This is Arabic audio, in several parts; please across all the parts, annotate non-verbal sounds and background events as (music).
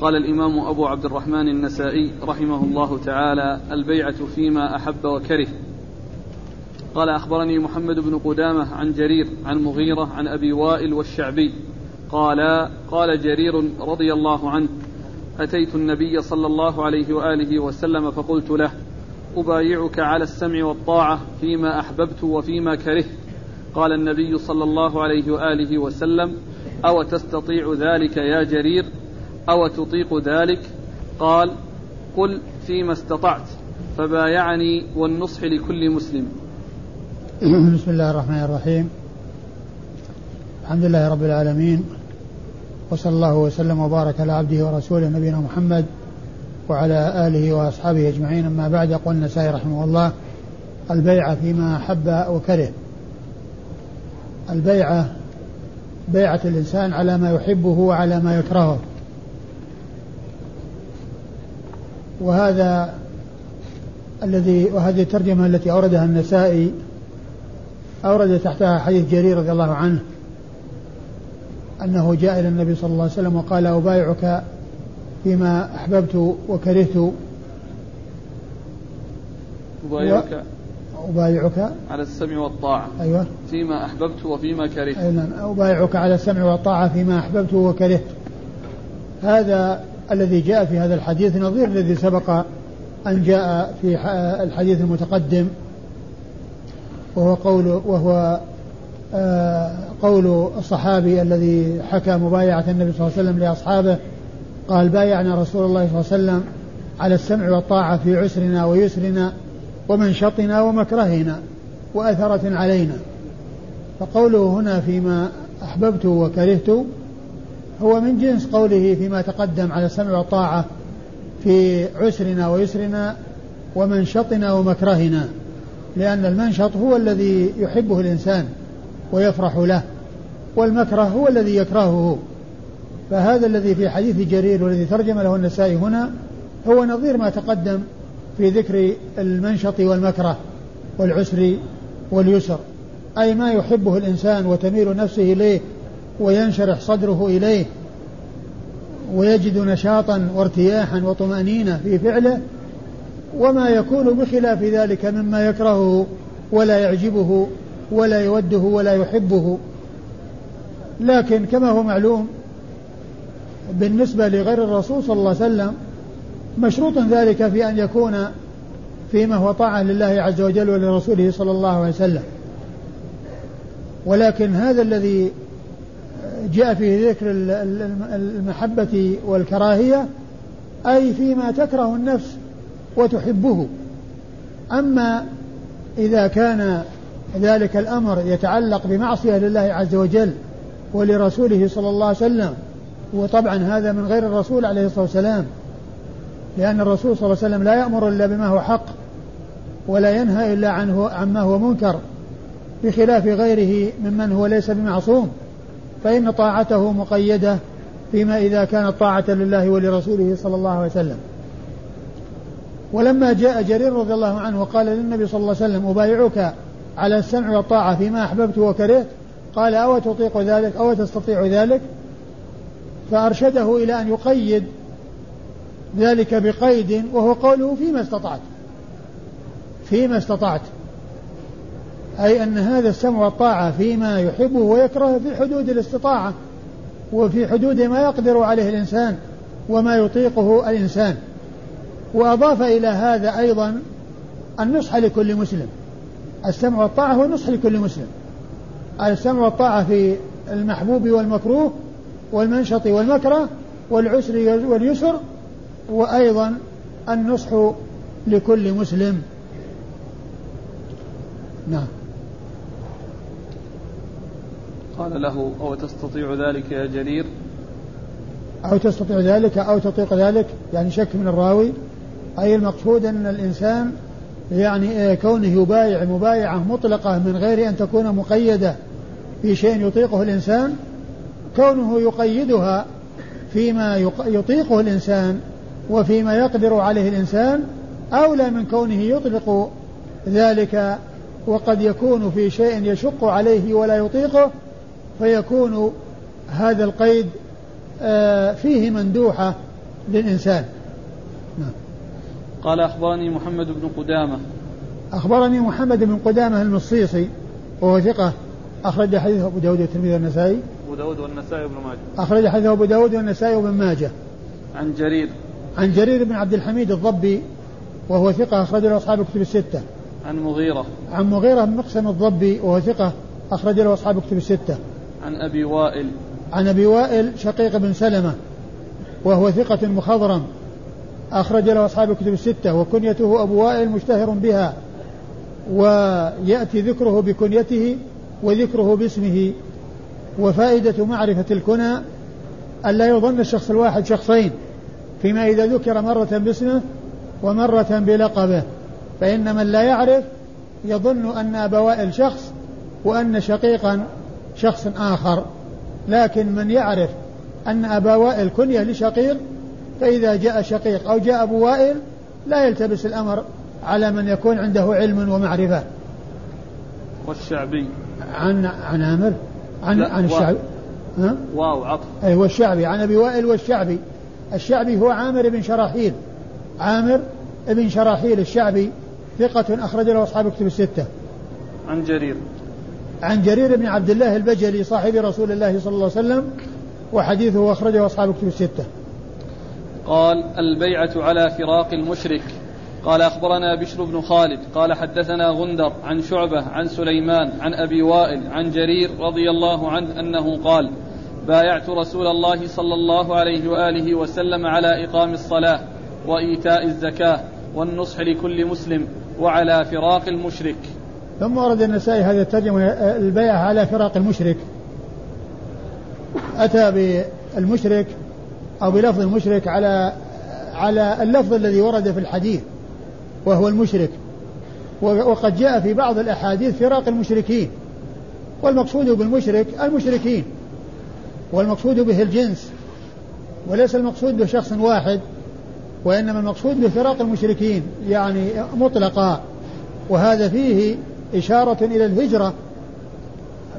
قال الإمام أبو عبد الرحمن النسائي رحمه الله تعالى البيعة فيما أحب وكره. قال أخبرني محمد بن قدامة عن جرير عن مغيرة عن أبي وائل والشعبي. قال قال جرير رضي الله عنه أتيت النبي صلى الله عليه وآله وسلم فقلت له أبايعك على السمع والطاعة فيما أحببت وفيما كرهت. قال النبي صلى الله عليه وآله وسلم أو تستطيع ذلك يا جرير؟ أو تطيق ذلك؟ قال قل فيما استطعت فبايعني والنصح لكل مسلم. (clears throat) بسم الله الرحمن الرحيم. الحمد لله رب العالمين وصلى الله وسلم وبارك على عبده ورسوله نبينا محمد وعلى آله وأصحابه أجمعين. أما بعد يقول النسائي رحمه الله البيعة فيما أحب وكره البيعة بيعة الإنسان على ما يحبه وعلى ما يكرهه. وهذا الذي وهذه الترجمة التي أوردها النسائي أورد تحتها حديث جرير رضي الله عنه أنه جاء إلى النبي صلى الله عليه وسلم وقال أبايعك فيما أحببت وكرهت. أبايعك أبايعك على السمع والطاعة. أيوة. فيما أحببت وفيما كرهت. أي نعم أبايعك على السمع والطاعة فيما أحببت وكرهت. هذا الذي جاء في هذا الحديث نظير الذي سبق أن جاء في الحديث المتقدم وهو قول وهو آه، قول الصحابي الذي حكى مبايعة النبي صلى الله عليه وسلم لأصحابه قال بايعنا رسول الله صلى الله عليه وسلم على السمع والطاعة في عسرنا ويسرنا ومنشطنا ومكرهنا وأثرة علينا. فقوله هنا فيما أحببت وكرهت هو من جنس قوله فيما تقدم على السمع والطاعة في عسرنا ويسرنا ومنشطنا ومكرهنا لأن المنشط هو الذي يحبه الإنسان ويفرح له والمكره هو الذي يكرهه. فهذا الذي في حديث جرير والذي ترجم له النسائي هنا هو نظير ما تقدم في ذكر المنشط والمكره والعسر واليسر أي ما يحبه الإنسان وتميل نفسه إليه وينشرح صدره إليه ويجد نشاطا وارتياحا وطمأنينة في فعله وما يكون بخلاف ذلك مما يكرهه ولا يعجبه ولا يوده ولا يحبه. لكن كما هو معلوم بالنسبة لغير الرسول صلى الله عليه وسلم مشروط ذلك في أن يكون فيما هو طاعة لله عز وجل ولرسوله صلى الله عليه وسلم. ولكن هذا الذي جاء فيه ذكر المحبة والكراهية أي فيما تكره النفس وتحبه. أما إذا كان ذلك الأمر يتعلق بمعصية لله عز وجل ولرسوله صلى الله عليه وسلم وطبعا هذا من غير الرسول عليه الصلاة والسلام لأن الرسول صلى الله عليه وسلم لا يأمر إلا بما هو حق ولا ينهى إلا عنه عما هو منكر بخلاف غيره ممن هو ليس بمعصوم. فإن طاعته مقيدة فيما إذا كانت طاعة لله ولرسوله صلى الله عليه وسلم. ولما جاء جرير رضي الله عنه وقال للنبي صلى الله عليه وسلم أبايعك على السمع والطاعة فيما أحببت وكرهت قال أو تطيق ذلك أو تستطيع ذلك؟ فأرشده إلى أن يقيد ذلك بقيد وهو قوله فيما استطعت. فيما استطعت. أي أن هذا السمع والطاعة فيما يحبه ويكرهه في حدود الاستطاعة وفي حدود ما يقدر عليه الإنسان وما يطيقه الإنسان. وأضاف إلى هذا أيضا النصح لكل مسلم. السمع والطاعة هو النصح لكل مسلم. السمع والطاعة في المحبوب والمكروه والمنشط والمكره والعسر واليسر وأيضا النصح لكل مسلم. نعم. قال له أو تستطيع ذلك يا جرير؟ أو تستطيع ذلك أو تطيق ذلك يعني شك من الراوي. أي المقصود أن الإنسان يعني كونه يبايع مبايعة مطلقة من غير أن تكون مقيدة في شيء يطيقه الإنسان كونه يقيدها فيما يطيقه الإنسان وفيما يقدر عليه الإنسان أولى من كونه يطلق ذلك وقد يكون في شيء يشق عليه ولا يطيقه فيكون هذا القيد آه، فيه مندوحة للإنسان. نعم. قال أخبرني محمد بن قدامة. أخبرني محمد بن قدامة المصيصي وهو ثقة أخرج حديثه أبو داود والترمذي والنسائي. أبو داود والنسائي وابن ماجه. أخرج حديثه أبو داود والنسائي وابن ماجه. عن جرير. عن جرير بن عبد الحميد الضبي وهو ثقة أخرج له أصحاب الكتب الستة. عن مغيرة. عن مغيرة بن مقسم الضبي وهو ثقة أخرج له أصحاب الكتب الستة. عن أبي وائل. عن أبي وائل شقيق بن سلمة وهو ثقة مخضرم أخرج له أصحاب الكتب الستة وكنيته أبو وائل مشتهر بها ويأتي ذكره بكنيته وذكره باسمه وفائدة معرفة الكنى ألا يظن الشخص الواحد شخصين فيما إذا ذكر مرة باسمه ومرة بلقبه فإن من لا يعرف يظن أن أبا وائل شخص وأن شقيقا شخص آخر لكن من يعرف أن أبا وائل كنية لشقيق فإذا جاء شقيق أو جاء أبو وائل لا يلتبس الأمر على من يكون عنده علم ومعرفة. والشعبي. عن عن عامر؟ عن عن الشعبي ها؟ واو عطف. أي والشعبي. عن أبي وائل والشعبي. الشعبي هو عامر بن شراحيل. عامر بن شراحيل الشعبي ثقة أخرج له أصحاب الكتب الستة. عن جرير. عن جرير بن عبد الله البجلي صاحب رسول الله صلى الله عليه وسلم وحديثه أخرجه أصحاب الكتب الستة. قال البيعة على فراق المشرك. قال أخبرنا بشر بن خالد. قال حدثنا غندر عن شعبة عن سليمان عن أبي وائل عن جرير رضي الله عنه أنه قال بايعت رسول الله صلى الله عليه وآله وسلم على إقام الصلاة وإيتاء الزكاة والنصح لكل مسلم وعلى فراق المشرك. ثم ورد النسائي هذا الترجمة البيعة على فراق المشرك. أتى بالمشرك أو بلفظ المشرك على على اللفظ الذي ورد في الحديث وهو المشرك. وقد جاء في بعض الأحاديث فراق المشركين. والمقصود بالمشرك المشركين والمقصود به الجنس. وليس المقصود به شخص واحد وإنما المقصود بفراق المشركين يعني مطلقا. وهذا فيه إشارة إلى الهجرة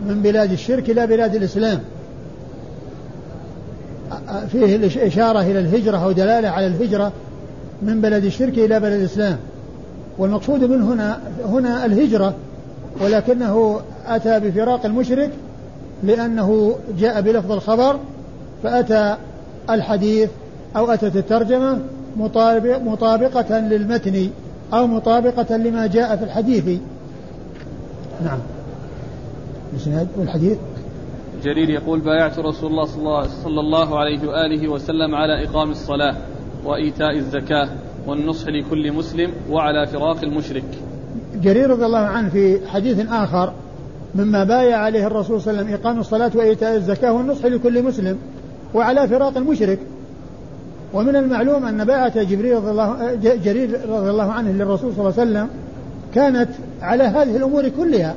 من بلاد الشرك إلى بلاد الإسلام. فيه الإشارة إلى الهجرة أو دلالة على الهجرة من بلد الشرك إلى بلد الإسلام. والمقصود من هنا هنا الهجرة ولكنه أتى بفراق المشرك لأنه جاء بلفظ الخبر فأتى الحديث أو أتت الترجمة مطابقة للمتن أو مطابقة لما جاء في الحديث. نعم. والحديث. جرير يقول بايعت رسول الله صلى الله عليه وآله وسلم على إقام الصلاة وإيتاء الزكاة والنصح لكل مسلم وعلى فراق المشرك. جرير رضي الله عنه في حديث آخر مما بايع عليه الرسول صلى الله عليه وسلم إقام الصلاة وإيتاء الزكاة والنصح لكل مسلم وعلى فراق المشرك. ومن المعلوم أن بايعة جبريل رضي الله جرير رضي الله عنه للرسول صلى الله عليه وسلم كانت على هذه الأمور كلها.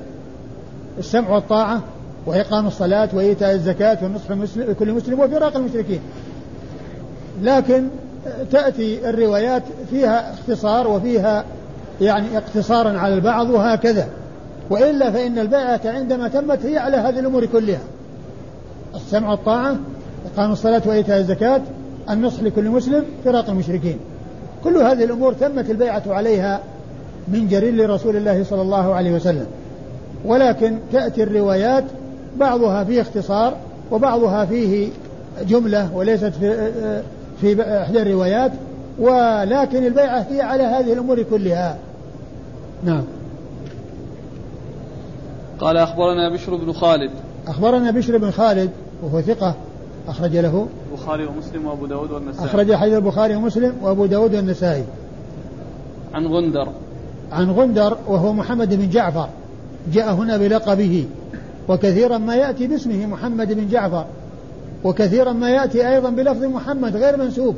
السمع والطاعة وإقام الصلاة وإيتاء الزكاة والنصح لكل مسلم وفراق المشركين. لكن تأتي الروايات فيها اختصار وفيها يعني اقتصارا على البعض وهكذا. وإلا فإن البيعة عندما تمت هي على هذه الأمور كلها. السمع والطاعة إقام الصلاة وإيتاء الزكاة النصح لكل مسلم فراق المشركين. كل هذه الأمور تمت البيعة عليها من جرير لرسول الله صلى الله عليه وسلم. ولكن تأتي الروايات بعضها فيه اختصار وبعضها فيه جملة وليست في في إحدى الروايات ولكن البيعة هي على هذه الأمور كلها. نعم. قال أخبرنا بشر بن خالد. أخبرنا بشر بن خالد وهو ثقة أخرج له. البخاري ومسلم وأبو داود والنسائي. أخرج حديث البخاري ومسلم وأبو داود والنسائي. عن غندر. عن غندر وهو محمد بن جعفر جاء هنا بلقبه وكثيرا ما يأتي باسمه محمد بن جعفر وكثيرا ما يأتي أيضا بلفظ محمد غير منسوب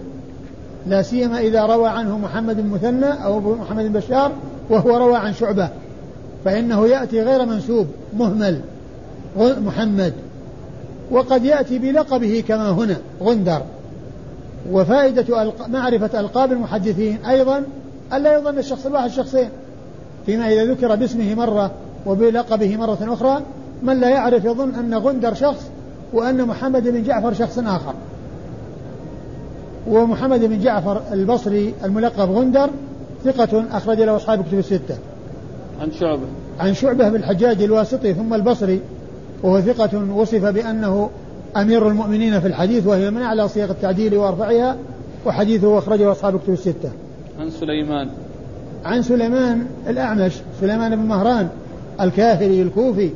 لا سيما إذا روى عنه محمد بن مثنى أو محمد بشار وهو روى عن شعبة فإنه يأتي غير منسوب مهمل محمد وقد يأتي بلقبه كما هنا غندر. وفائدة معرفة ألقاب المحدثين أيضا ألا يظن الشخص الواحد شخصين. فيما إذا ذكر باسمه مرة وبلقبه مرة أخرى من لا يعرف يظن أن غندر شخص وأن محمد بن جعفر شخص آخر. ومحمد بن جعفر البصري الملقب غندر ثقة أخرج له أصحاب كتب الستة. عن شعبة. عن شعبة بن الحجاج الواسطي ثم البصري وهو ثقة وصف بأنه أمير المؤمنين في الحديث وهي من أعلى صيغ التعديل وأرفعها وحديثه أخرجه أصحاب كتب الستة. عن سليمان. عن سليمان الأعمش سليمان بن مهران الكاهلي الكوفي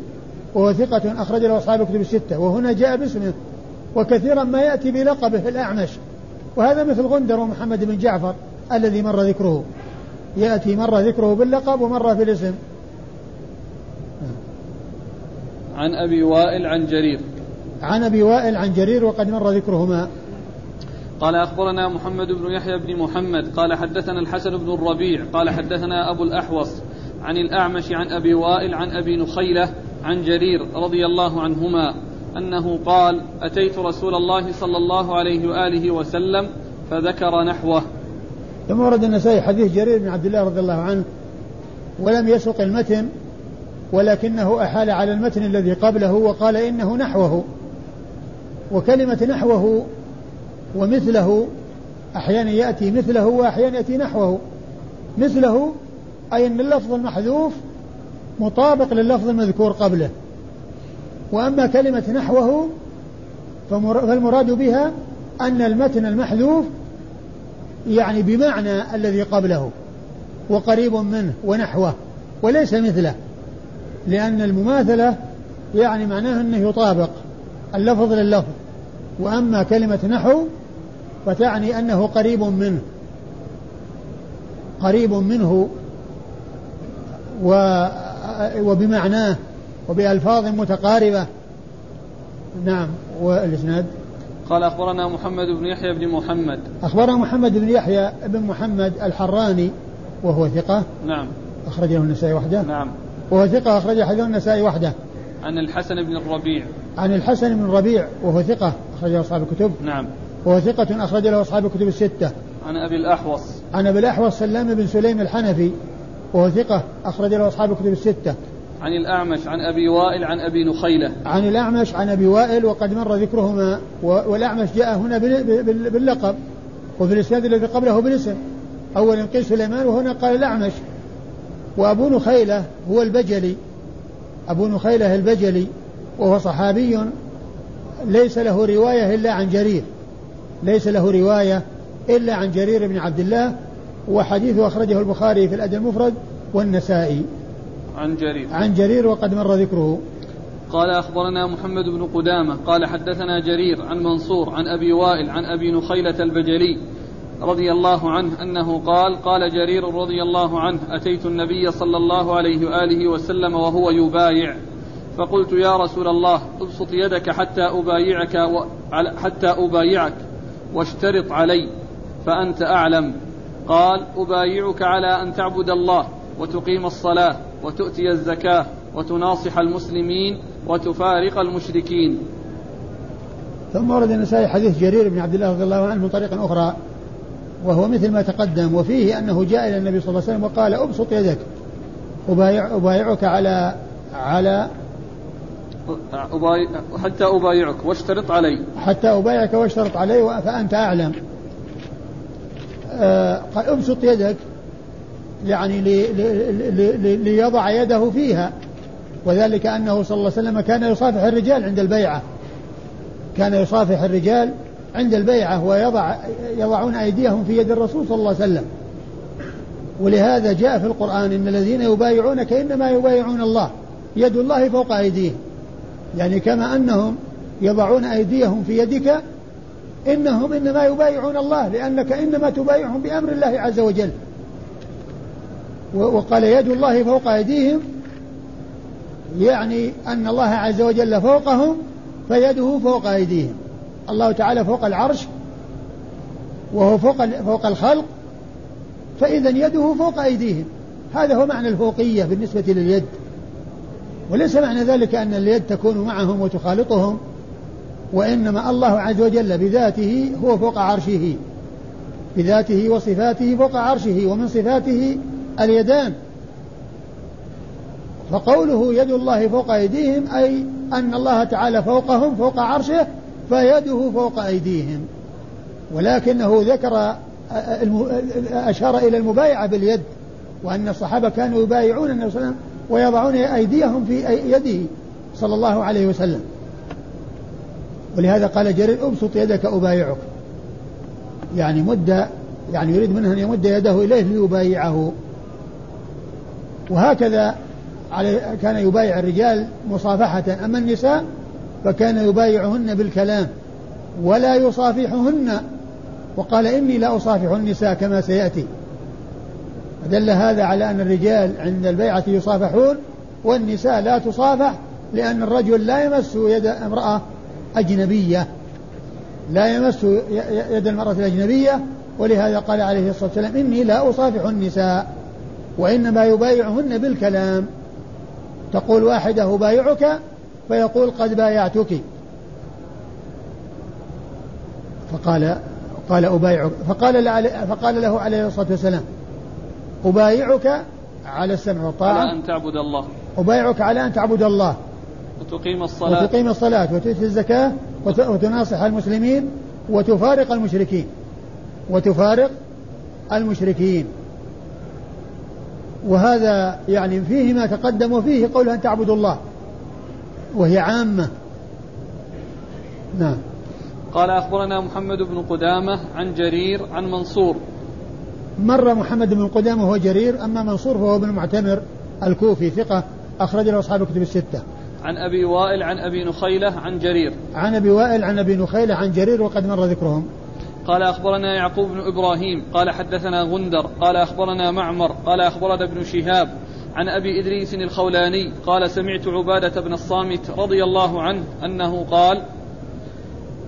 وهو ثقة أخرج له أصحاب كتب الستة وهنا جاء باسمه وكثيرا ما يأتي بلقبه الأعمش. وهذا مثل غندر ومحمد بن جعفر الذي مر ذكره. يأتي مرة ذكره باللقب ومرة في الاسم. عن أبي وائل عن جرير. عن أبي وائل عن جرير وقد مر ذكرهما. قال أخبرنا محمد بن يحيى بن محمد قال حدثنا الحسن بن الربيع قال حدثنا أبو الأحوص عن الأعمش عن أبي وائل عن أبي نخيلة عن جرير رضي الله عنهما أنه قال أتيت رسول الله صلى الله عليه وآله وسلم فذكر نحوه. ثم ورد النسائي حديث جرير بن عبد الله رضي الله عنه ولم يسق المتن ولكنه أحال على المتن الذي قبله وقال إنه نحوه. وكلمة نحوه ومثله أحيانا يأتي مثله وأحيانا يأتي نحوه. مثله أي أن اللفظ المحذوف مطابق لللفظ المذكور قبله. وأما كلمة نحوه فالمراد بها أن المتن المحذوف يعني بمعنى الذي قبله وقريب منه ونحوه وليس مثله. لأن المماثلة يعني معناه أنه يطابق اللفظ لللفظ. وأما كلمة نحو فتعني أنه قريب منه. قريب منه و وبمعناه وبألفاظ متقاربة. نعم والإسناد؟ قال أخبرنا محمد بن يحيى بن محمد. أخبرنا محمد بن يحيى بن محمد الحراني وهو ثقة. نعم. أخرجه النسائي وحده. نعم. وهو ثقة أخرج حديث النسائي وحده. عن الحسن بن الربيع. عن الحسن بن الربيع وهو ثقة أخرجه أصحاب الكتب. نعم. وهو ثقة أخرج له أصحاب الكتب الستة. عن أبي الأحوص. عن أبي الأحوص سلام بن سليم الحنفي وهو ثقة أخرج له أصحاب الكتب الستة. عن الأعمش عن أبي وائل عن أبي نخيلة. عن الأعمش عن أبي وائل وقد مر ذكرهما والأعمش جاء هنا باللقب وفي الإسناد الذي قبله بالاسم. أولا قيل سليمان وهنا قال الأعمش. وأبو نخيلة هو البجلي. أبو نخيلة البجلي وهو صحابي ليس له رواية إلا عن جرير. ليس له رواية إلا عن جرير بن عبد الله وحديثه أخرجه البخاري في الأدب المفرد والنسائي. عن جرير. عن جرير وقد مر ذكره. قال أخبرنا محمد بن قدامة قال حدثنا جرير عن منصور عن أبي وائل عن أبي نخيلة البجلي رضي الله عنه أنه قال قال جرير رضي الله عنه أتيت النبي صلى الله عليه وآله وسلم وهو يبايع. فقلت يا رسول الله أبسط يدك حتى أبايعك و... حتى أبايعك. واشترط علي فأنت أعلم. قال أبايعك على أن تعبد الله وتقيم الصلاة وتؤتي الزكاة وتناصح المسلمين وتفارق المشركين. ثم ورد النسائي حديث جرير بن عبد الله رضي الله عنه من طريق أخرى وهو مثل ما تقدم وفيه أنه جاء إلى النبي صلى الله عليه وسلم وقال أبسط يدك أبايع أبايعك على على حتى أبايعك واشترط علي. حتى أبايعك واشترط علي فأنت أعلم. آه قال أبسط يدك يعني لي لي لي ليضع يده فيها. وذلك أنه صلى الله عليه وسلم كان يصافح الرجال عند البيعة. كان يصافح الرجال عند البيعة ويضع يضعون أيديهم في يد الرسول صلى الله عليه وسلم. ولهذا جاء في القرآن إن الذين يبايعونك إنما يبايعون الله يد الله فوق أيديهم. يعني كما أنهم يضعون أيديهم في يدك إنهم إنما يبايعون الله لأنك إنما تبايعهم بأمر الله عز وجل. وقال يد الله فوق أيديهم يعني أن الله عز وجل فوقهم فيده فوق أيديهم. الله تعالى فوق العرش وهو فوق فوق الخلق فإذا يده فوق أيديهم. هذا هو معنى الفوقية بالنسبة لليد. وليس معنى ذلك أن اليد تكون معهم وتخالطهم وإنما الله عز وجل بذاته هو فوق عرشه بذاته وصفاته فوق عرشه ومن صفاته اليدان. فقوله يد الله فوق أيديهم أي أن الله تعالى فوقهم فوق عرشه فيده فوق أيديهم. ولكنه ذكر أشار إلى المبايعة باليد وأن الصحابة كانوا يبايعون النبي صلى الله عليه وسلم ويضعون أيديهم في يده صلى الله عليه وسلم. ولهذا قال جرير أبسط يدك أبايعك. يعني مد يعني يريد منه أن يمد يده إليه ليبايعه. وهكذا كان يبايع الرجال مصافحة. أما النساء فكان يبايعهن بالكلام ولا يصافحهن. وقال إني لا أصافح النساء كما سيأتي. فدل هذا على أن الرجال عند البيعة يصافحون والنساء لا تصافح لأن الرجل لا يمس يد امرأة أجنبية. لا يمس يد المرأة الأجنبية ولهذا قال عليه الصلاة والسلام إني لا أصافح النساء وإنما يبايعهن بالكلام. تقول واحدة أبايعك فيقول قد بايعتك. فقال قال أبايعك فقال فقال له عليه الصلاة والسلام أبايعك على السمع والطاعة على أن تعبد الله. أبايعك على أن تعبد الله. وتقيم الصلاة. وتقيم الصلاة وتؤتي الزكاة وتناصح المسلمين وتفارق المشركين. وتفارق المشركين. وهذا يعني فيه ما تقدم وفيه قول أن تعبدوا الله. وهي عامة. نعم. قال أخبرنا محمد بن قدامة عن جرير عن منصور. مر محمد بن قدامة وهو جرير أما منصور فهو ابن معتمر الكوفي ثقة أخرج له أصحاب الكتب الستة. عن أبي وائل عن أبي نخيلة عن جرير. عن أبي وائل عن أبي نخيلة عن جرير وقد مر ذكرهم. قال أخبرنا يعقوب بن إبراهيم قال حدثنا غندر قال أخبرنا معمر قال أخبرنا ابن شهاب عن أبي إدريس الخولاني قال سمعت عبادة بن الصامت رضي الله عنه أنه قال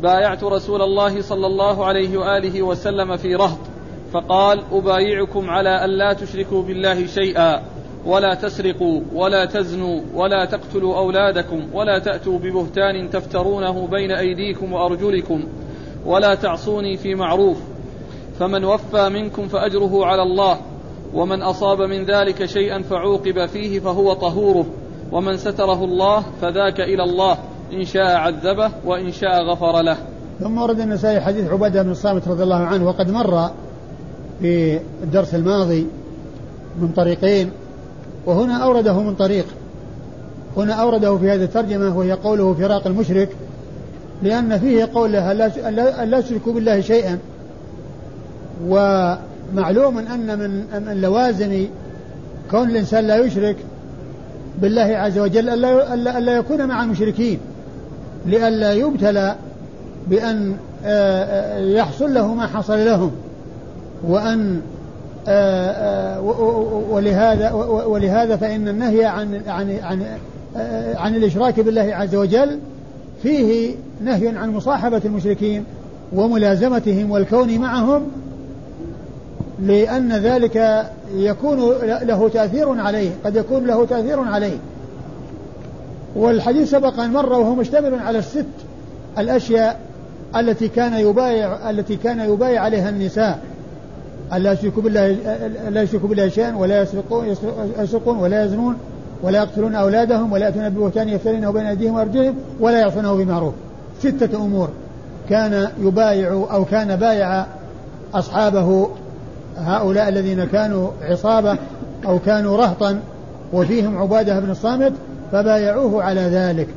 بايعت رسول الله صلى الله عليه وآله وسلم في رهط فقال أبايعكم على أن لا تشركوا بالله شيئا ولا تسرقوا ولا تزنوا ولا تقتلوا أولادكم ولا تأتوا ببهتان تفترونه بين أيديكم وأرجلكم ولا تعصوني في معروف فمن وفى منكم فأجره على الله ومن أصاب من ذلك شيئا فعوقب فيه فهو طهوره ومن ستره الله فذاك إلى الله إن شاء عذبه وإن شاء غفر له ثم ورد النسائي حديث عبادة بن الصامت رضي الله عنه وقد مر في الدرس الماضي من طريقين وهنا أورده من طريق. هنا أورده في هذه الترجمة وهي قوله فراق المشرك لأن فيه قوله أن لا يشركوا بالله شيئا. ومعلوم أن من من لوازم كون الإنسان لا يشرك بالله عز وجل ألا, ألا يكون مع المشركين لئلا يبتلى بأن آه، آه، يحصل له ما حصل لهم. وأن آه، ولهذا ولهذا فإن النهي عن عن عن عن الإشراك بالله عز وجل فيه نهي عن مصاحبة المشركين وملازمتهم والكون معهم لأن ذلك يكون له تأثير عليه قد يكون له تأثير عليه. والحديث سبق أن مر وهو مشتمل على الست الأشياء التي كان يبايع التي كان يبايع عليها النساء. ألا يشركوا بالله لا يشركوا بالله شيئا ولا يسرقون يسرقون ولا يزنون ولا يقتلون أولادهم ولا يأتون ببهتان يفترينه بين أيديهم وأرجلهم ولا يعصونه بمعروف ستة أمور. كان يبايع أو كان بايع أصحابه هؤلاء الذين كانوا عصابة أو كانوا رهطا وفيهم عبادة بن الصامت فبايعوه على ذلك.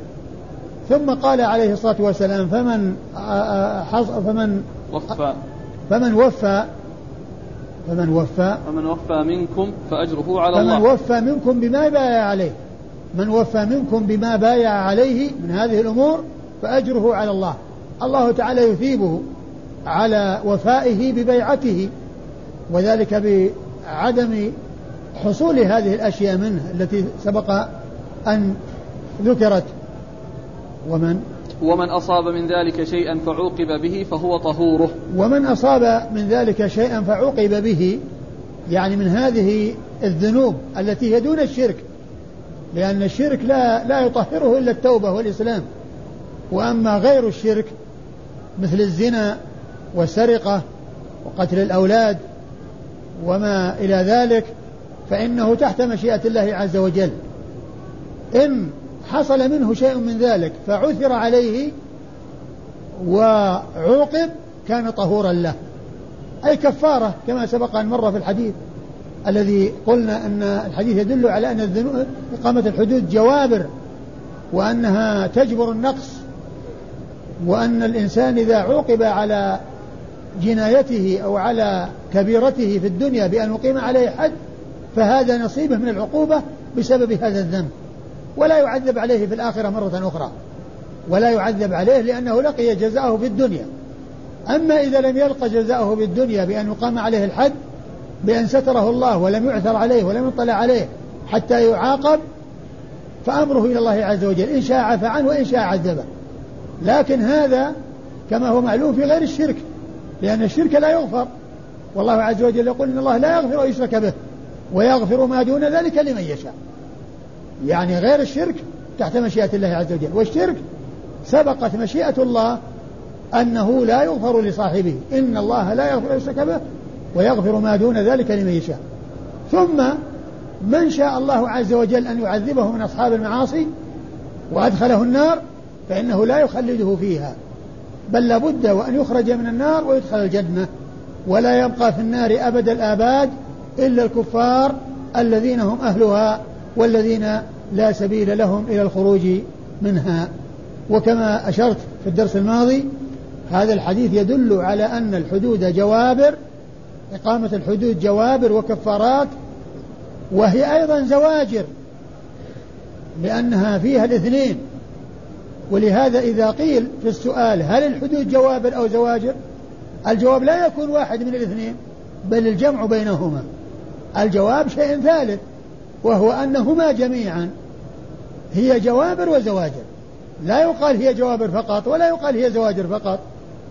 ثم قال عليه الصلاة والسلام فمن فمن وفى. فمن وفى فمن وفى فمن وفى منكم فأجره على الله. فمن وفى منكم بما بايع عليه. من وفى منكم بما بايع عليه من هذه الأمور فأجره على الله. الله تعالى يثيبه على وفائه ببيعته وذلك بعدم حصول هذه الأشياء منه التي سبق أن ذكرت. ومن ومن أصاب من ذلك شيئا فعوقب به فهو طهوره. ومن أصاب من ذلك شيئا فعوقب به يعني من هذه الذنوب التي هي دون الشرك لأن الشرك لا لا يطهره إلا التوبة والإسلام. وأما غير الشرك مثل الزنا والسرقة وقتل الأولاد وما إلى ذلك فإنه تحت مشيئة الله عز وجل. إن حصل منه شيء من ذلك فعثر عليه وعوقب كان طهورا له. أي كفارة كما سبق أن مر في الحديث الذي قلنا أن الحديث يدل على أن إقامة الحدود جوابر وأنها تجبر النقص وأن الإنسان إذا عوقب على جنايته أو على كبيرته في الدنيا بأن يقيم عليه حد فهذا نصيبه من العقوبة بسبب هذا الذنب. ولا يعذب عليه في الآخرة مرة أخرى. ولا يعذب عليه لأنه لقي جزاءه في الدنيا أما إذا لم يلقى جزاءه في الدنيا بأن يقام عليه الحد بأن ستره الله ولم يعثر عليه ولم يطلع عليه حتى يعاقب فأمره إلى الله عز وجل. إن شاء عفى عنه وإن شاء عذبه. لكن هذا كما هو معلوم في غير الشرك لأن الشرك لا يغفر. والله عز وجل يقول إن الله لا يغفر أن يشرك به ويغفر ما دون ذلك لمن يشاء. يعني غير الشرك تحت مشيئة الله عز وجل. والشرك سبقت مشيئة الله أنه لا يغفر لصاحبه. إن الله لا يغفر أن به ويغفر ما دون ذلك لمن يشاء. ثم من شاء الله عز وجل أن يعذبه من أصحاب المعاصي وأدخله النار فإنه لا يخلده فيها. بل لابد وأن يخرج من النار ويدخل الجنة. ولا يبقى في النار أبد الآباد إلا الكفار الذين هم أهلها. والذين لا سبيل لهم إلى الخروج منها. وكما أشرت في الدرس الماضي هذا الحديث يدل على أن الحدود جوابر إقامة الحدود جوابر وكفارات وهي أيضا زواجر لأنها فيها الاثنين. ولهذا إذا قيل في السؤال هل الحدود جوابر أو زواجر الجواب لا يكون واحد من الاثنين بل الجمع بينهما. الجواب شيء ثالث. وهو أنهما جميعا. هي جوابر وزواجر لا يقال هي جوابر فقط ولا يقال هي زواجر فقط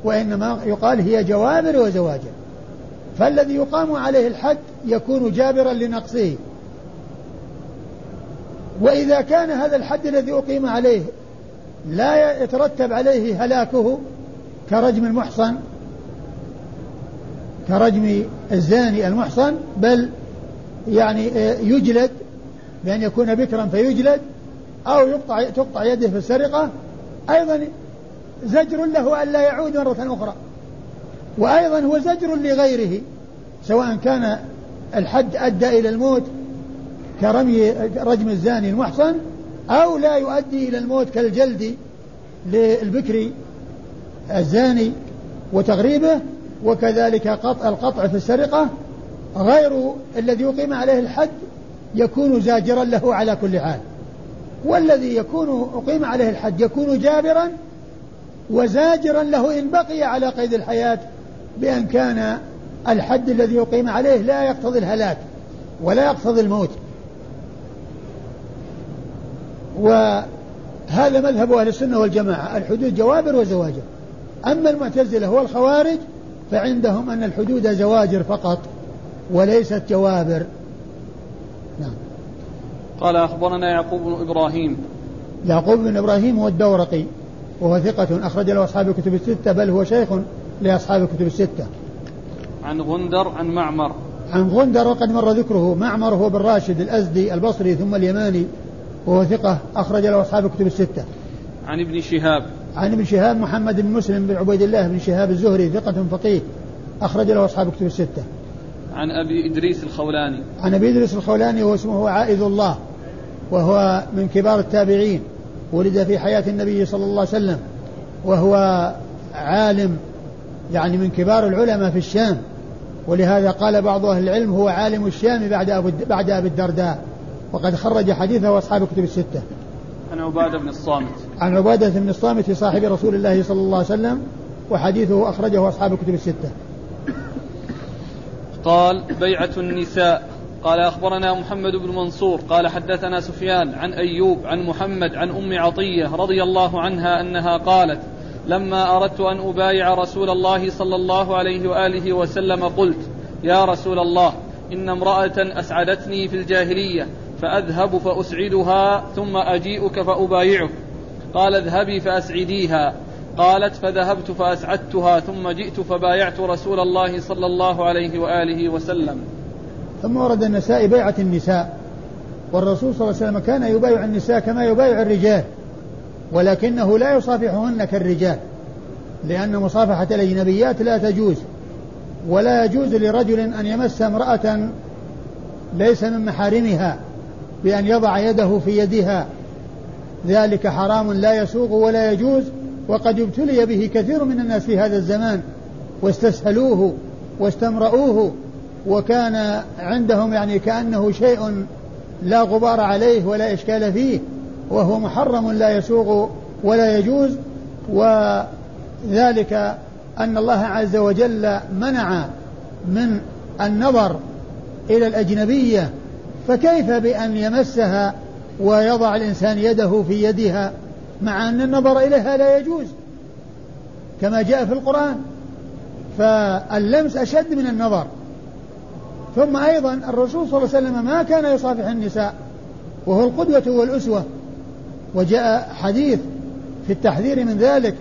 وإنما يقال هي جوابر وزواجر فالذي يقام عليه الحد يكون جابرا لنقصه. وإذا كان هذا الحد الذي أقيم عليه لا يترتب عليه هلاكه كرجم المحصن كرجم الزاني المحصن بل يعني يجلد بأن يكون بكرا فيجلد أو يقطع تقطع يده في السرقة. أيضا زجر له أن لا يعود مرة أخرى. وأيضا هو زجر لغيره سواء كان الحد أدى إلى الموت كرمي رجم الزاني المحصن أو لا يؤدي إلى الموت كالجلد للبكر الزاني وتغريبه وكذلك قطع القطع في السرقة. غير الذي يقيم عليه الحد يكون زاجرا له على كل حال. والذي يكون أقيم عليه الحد يكون جابرا وزاجرا له إن بقي على قيد الحياة بأن كان الحد الذي يقيم عليه لا يقتضي الهلاك ولا يقتضي الموت. وهذا مذهب أهل السنة والجماعة الحدود جوابر وزواجر. أما المعتزلة والخوارج فعندهم أن الحدود زواجر فقط. وليست جوابر. نعم. قال أخبرنا يعقوب بن إبراهيم. يعقوب بن إبراهيم هو الدورقي وهو ثقة أخرج له أصحاب الكتب الستة بل هو شيخ لأصحاب الكتب الستة. عن غندر عن معمر. عن غندر وقد مر ذكره معمر هو بن راشد الأزدي البصري ثم اليماني وهو ثقة أخرج له أصحاب الكتب الستة. عن ابن شهاب. عن ابن شهاب محمد بن مسلم بن عبيد الله بن شهاب الزهري ثقة فقيه أخرج له أصحاب الكتب الستة. عن أبي إدريس الخولاني عن أبي إدريس الخولاني وهو اسمه عائذ الله وهو من كبار التابعين ولد في حياة النبي صلى الله عليه وسلم وهو عالم يعني من كبار العلماء في الشام ولهذا قال بعض أهل العلم هو عالم الشام بعد أبو بعد أبي الدرداء وقد خرج حديثه أصحاب الكتب الستة. عن عبادة بن الصامت. عن عبادة بن الصامت صاحب رسول الله صلى الله عليه وسلم وحديثه أخرجه أصحاب الكتب الستة. قال بيعة النساء. قال أخبرنا محمد بن منصور. قال حدثنا سفيان عن أيوب عن محمد عن أم عطية رضي الله عنها أنها قالت لما أردت أن أبايع رسول الله صلى الله عليه وآله وسلم قلت يا رسول الله إن امرأة أسعدتني في الجاهلية فأذهب فأسعدها ثم أجيئك فأبايعك. قال اذهبي فأسعديها. قالت فذهبت فأسعدتها ثم جئت فبايعت رسول الله صلى الله عليه وآله وسلم. ثم ورد النساء بيعة النساء والرسول صلى الله عليه وسلم كان يبايع النساء كما يبايع الرجال ولكنه لا يصافحهن كالرجال لأن مصافحة الأجنبيات لا تجوز ولا يجوز لرجل أن يمس امرأة ليس من محارمها بأن يضع يده في يدها ذلك حرام لا يسوغ ولا يجوز وقد ابتلي به كثير من الناس في هذا الزمان واستسهلوه واستمرؤوه وكان عندهم يعني كأنه شيء لا غبار عليه ولا إشكال فيه وهو محرم لا يسوغ ولا يجوز وذلك أن الله عز وجل منع من النظر إلى الأجنبية فكيف بأن يمسها ويضع الإنسان يده في يدها مع أن النظر إليها لا يجوز كما جاء في القرآن. فاللمس أشد من النظر. ثم أيضا الرسول صلى الله عليه وسلم ما كان يصافح النساء وهو القدوة والأسوة. وجاء حديث في التحذير من ذلك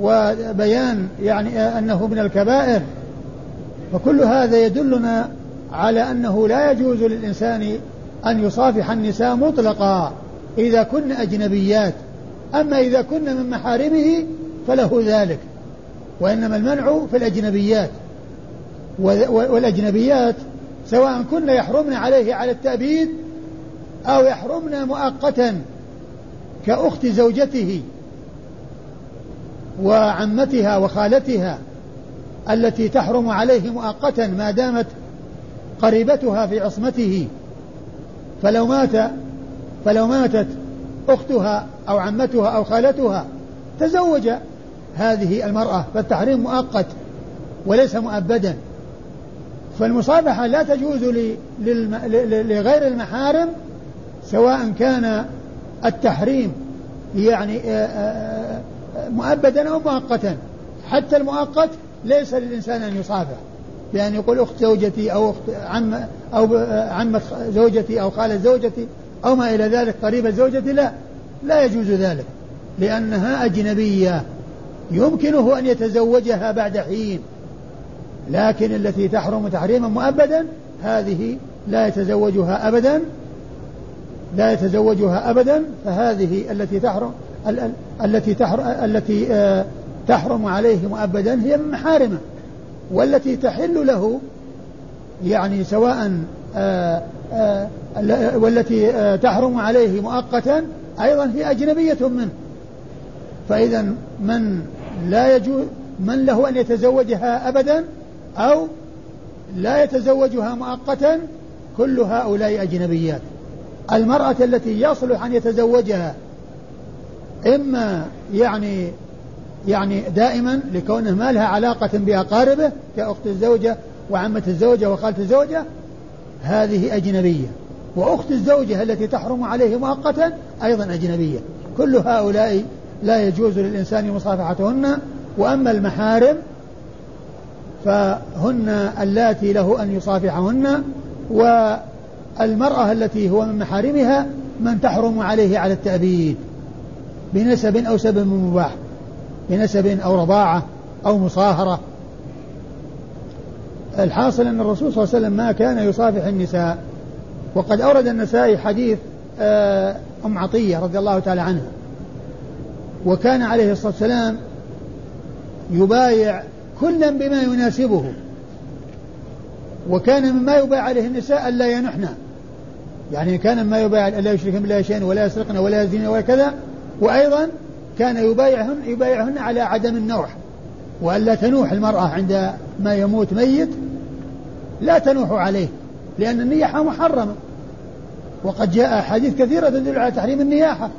وبيان يعني أنه من الكبائر. فكل هذا يدلنا على أنه لا يجوز للإنسان أن يصافح النساء مطلقا إذا كن أجنبيات. أما إذا كن من محارمه فله ذلك وإنما المنع في الأجنبيات. والأجنبيات سواء كن يحرمن عليه على التأبيد أو يحرمن مؤقتا كأخت زوجته وعمتها وخالتها التي تحرم عليه مؤقتا ما دامت قريبتها في عصمته فلو مات فلو ماتت أختها أو عمتها أو خالتها تزوج هذه المرأة فالتحريم مؤقت وليس مؤبدا. فالمصافحة لا تجوز لغير المحارم سواء كان التحريم يعني آه، آه، آه، مؤبدا أو مؤقتا. حتى المؤقت ليس للإنسان أن يصافح. بأن يقول أخت زوجتي أو أخت عم أو عمة زوجتي أو خالة زوجتي أو ما إلى ذلك قريبة زوجتي لا. لا يجوز ذلك لأنها أجنبية. يمكنه أن يتزوجها بعد حين لكن التي تحرم تحريما مؤبدا هذه لا يتزوجها أبدا. لا يتزوجها أبدا فهذه التي تحرم التي تحرم التي آه، تحرم عليه مؤبدا هي من محارمة. والتي تحل له يعني سواء والتي تحرم عليه مؤقتا أيضا هي أجنبية منه. فإذا من لا يجوز من له أن يتزوجها أبدا أو لا يتزوجها مؤقتا كل هؤلاء أجنبيات. المرأة التي يصلح أن يتزوجها إما يعني يعني دائما لكونه ما لها علاقة بأقاربه كأخت الزوجة وعمة الزوجة وخالة الزوجة هذه أجنبية. وأخت الزوجة التي تحرم عليه مؤقتا أيضا أجنبية. كل هؤلاء لا يجوز للإنسان مصافحتهن. وأما المحارم فهن اللاتي له أن يصافحهن. والمرأة التي هو من محارمها من تحرم عليه على التأبيد بنسب أو سبب مباح بنسب أو رضاعة أو مصاهرة. الحاصل أن الرسول صلى الله عليه وسلم ما كان يصافح النساء. وقد أورد النسائي حديث آه، أم عطية رضي الله تعالى عنها. وكان عليه الصلاة والسلام يبايع كلا بما يناسبه. وكان مما يبايع عليه النساء ألا ينحن. يعني كان مما يبايع ألا يشركن بالله شيئا ولا يسرقن ولا يزين ولا كذا. وأيضا كان يبايعهن يبايعهن على عدم النوح. وألا تنوح المرأة عند ما يموت ميت لا تنوح عليه لأن النياحة محرمة. وقد جاء أحاديث كثيرة تدل على تحريم النياحة.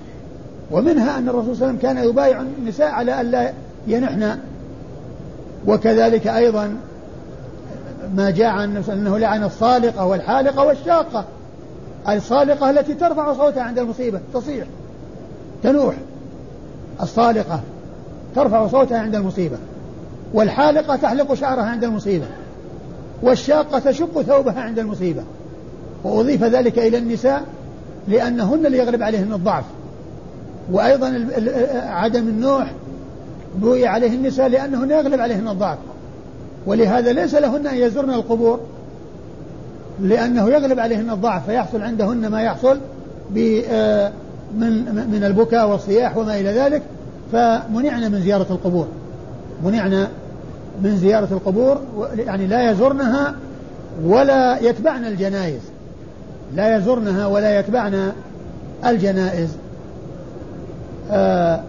ومنها أن الرسول صلى الله عليه وسلم كان يبايع النساء على ألا ينحن. وكذلك أيضا ما جاء عن أنه لعن الصالقة والحالقة والشاقة. الصالقة التي ترفع صوتها عند المصيبة تصيح تنوح. الصالقة ترفع صوتها عند المصيبة والحالقة تحلق شعرها عند المصيبة. والشاقة تشق ثوبها عند المصيبة. وأضيف ذلك إلى النساء لأنهن اللي يغلب عليهن الضعف. وأيضا عدم النوح بوي عليه النساء لأنهن يغلب عليهن الضعف. ولهذا ليس لهن أن يزرن القبور لأنه يغلب عليهن الضعف فيحصل عندهن ما يحصل آه، من من البكاء والصياح وما إلى ذلك فمنعنا من زيارة القبور. منعنا من زيارة القبور يعني لا يزرنها ولا يتبعن الجنائز. لا يزرنها ولا يتبعن الجنائز. آه.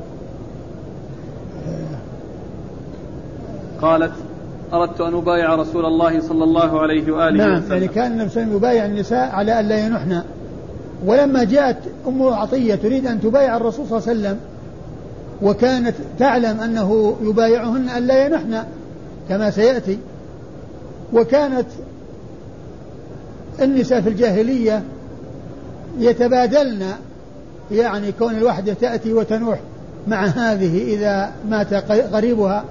قالت أردت أن أبايع رسول الله صلى الله عليه وآله نعم وسلم. يعني كان النبي صلى الله عليه وسلم يبايع النساء على أن لا ينحن. ولما جاءت أم عطية تريد أن تبايع الرسول صلى الله عليه وسلم وكانت تعلم أنه يبايعهن أن لا ينحن كما سيأتي وكانت النساء في الجاهلية يتبادلن يعني كون الوحدة تأتي وتنوح مع هذه إذا مات قريبها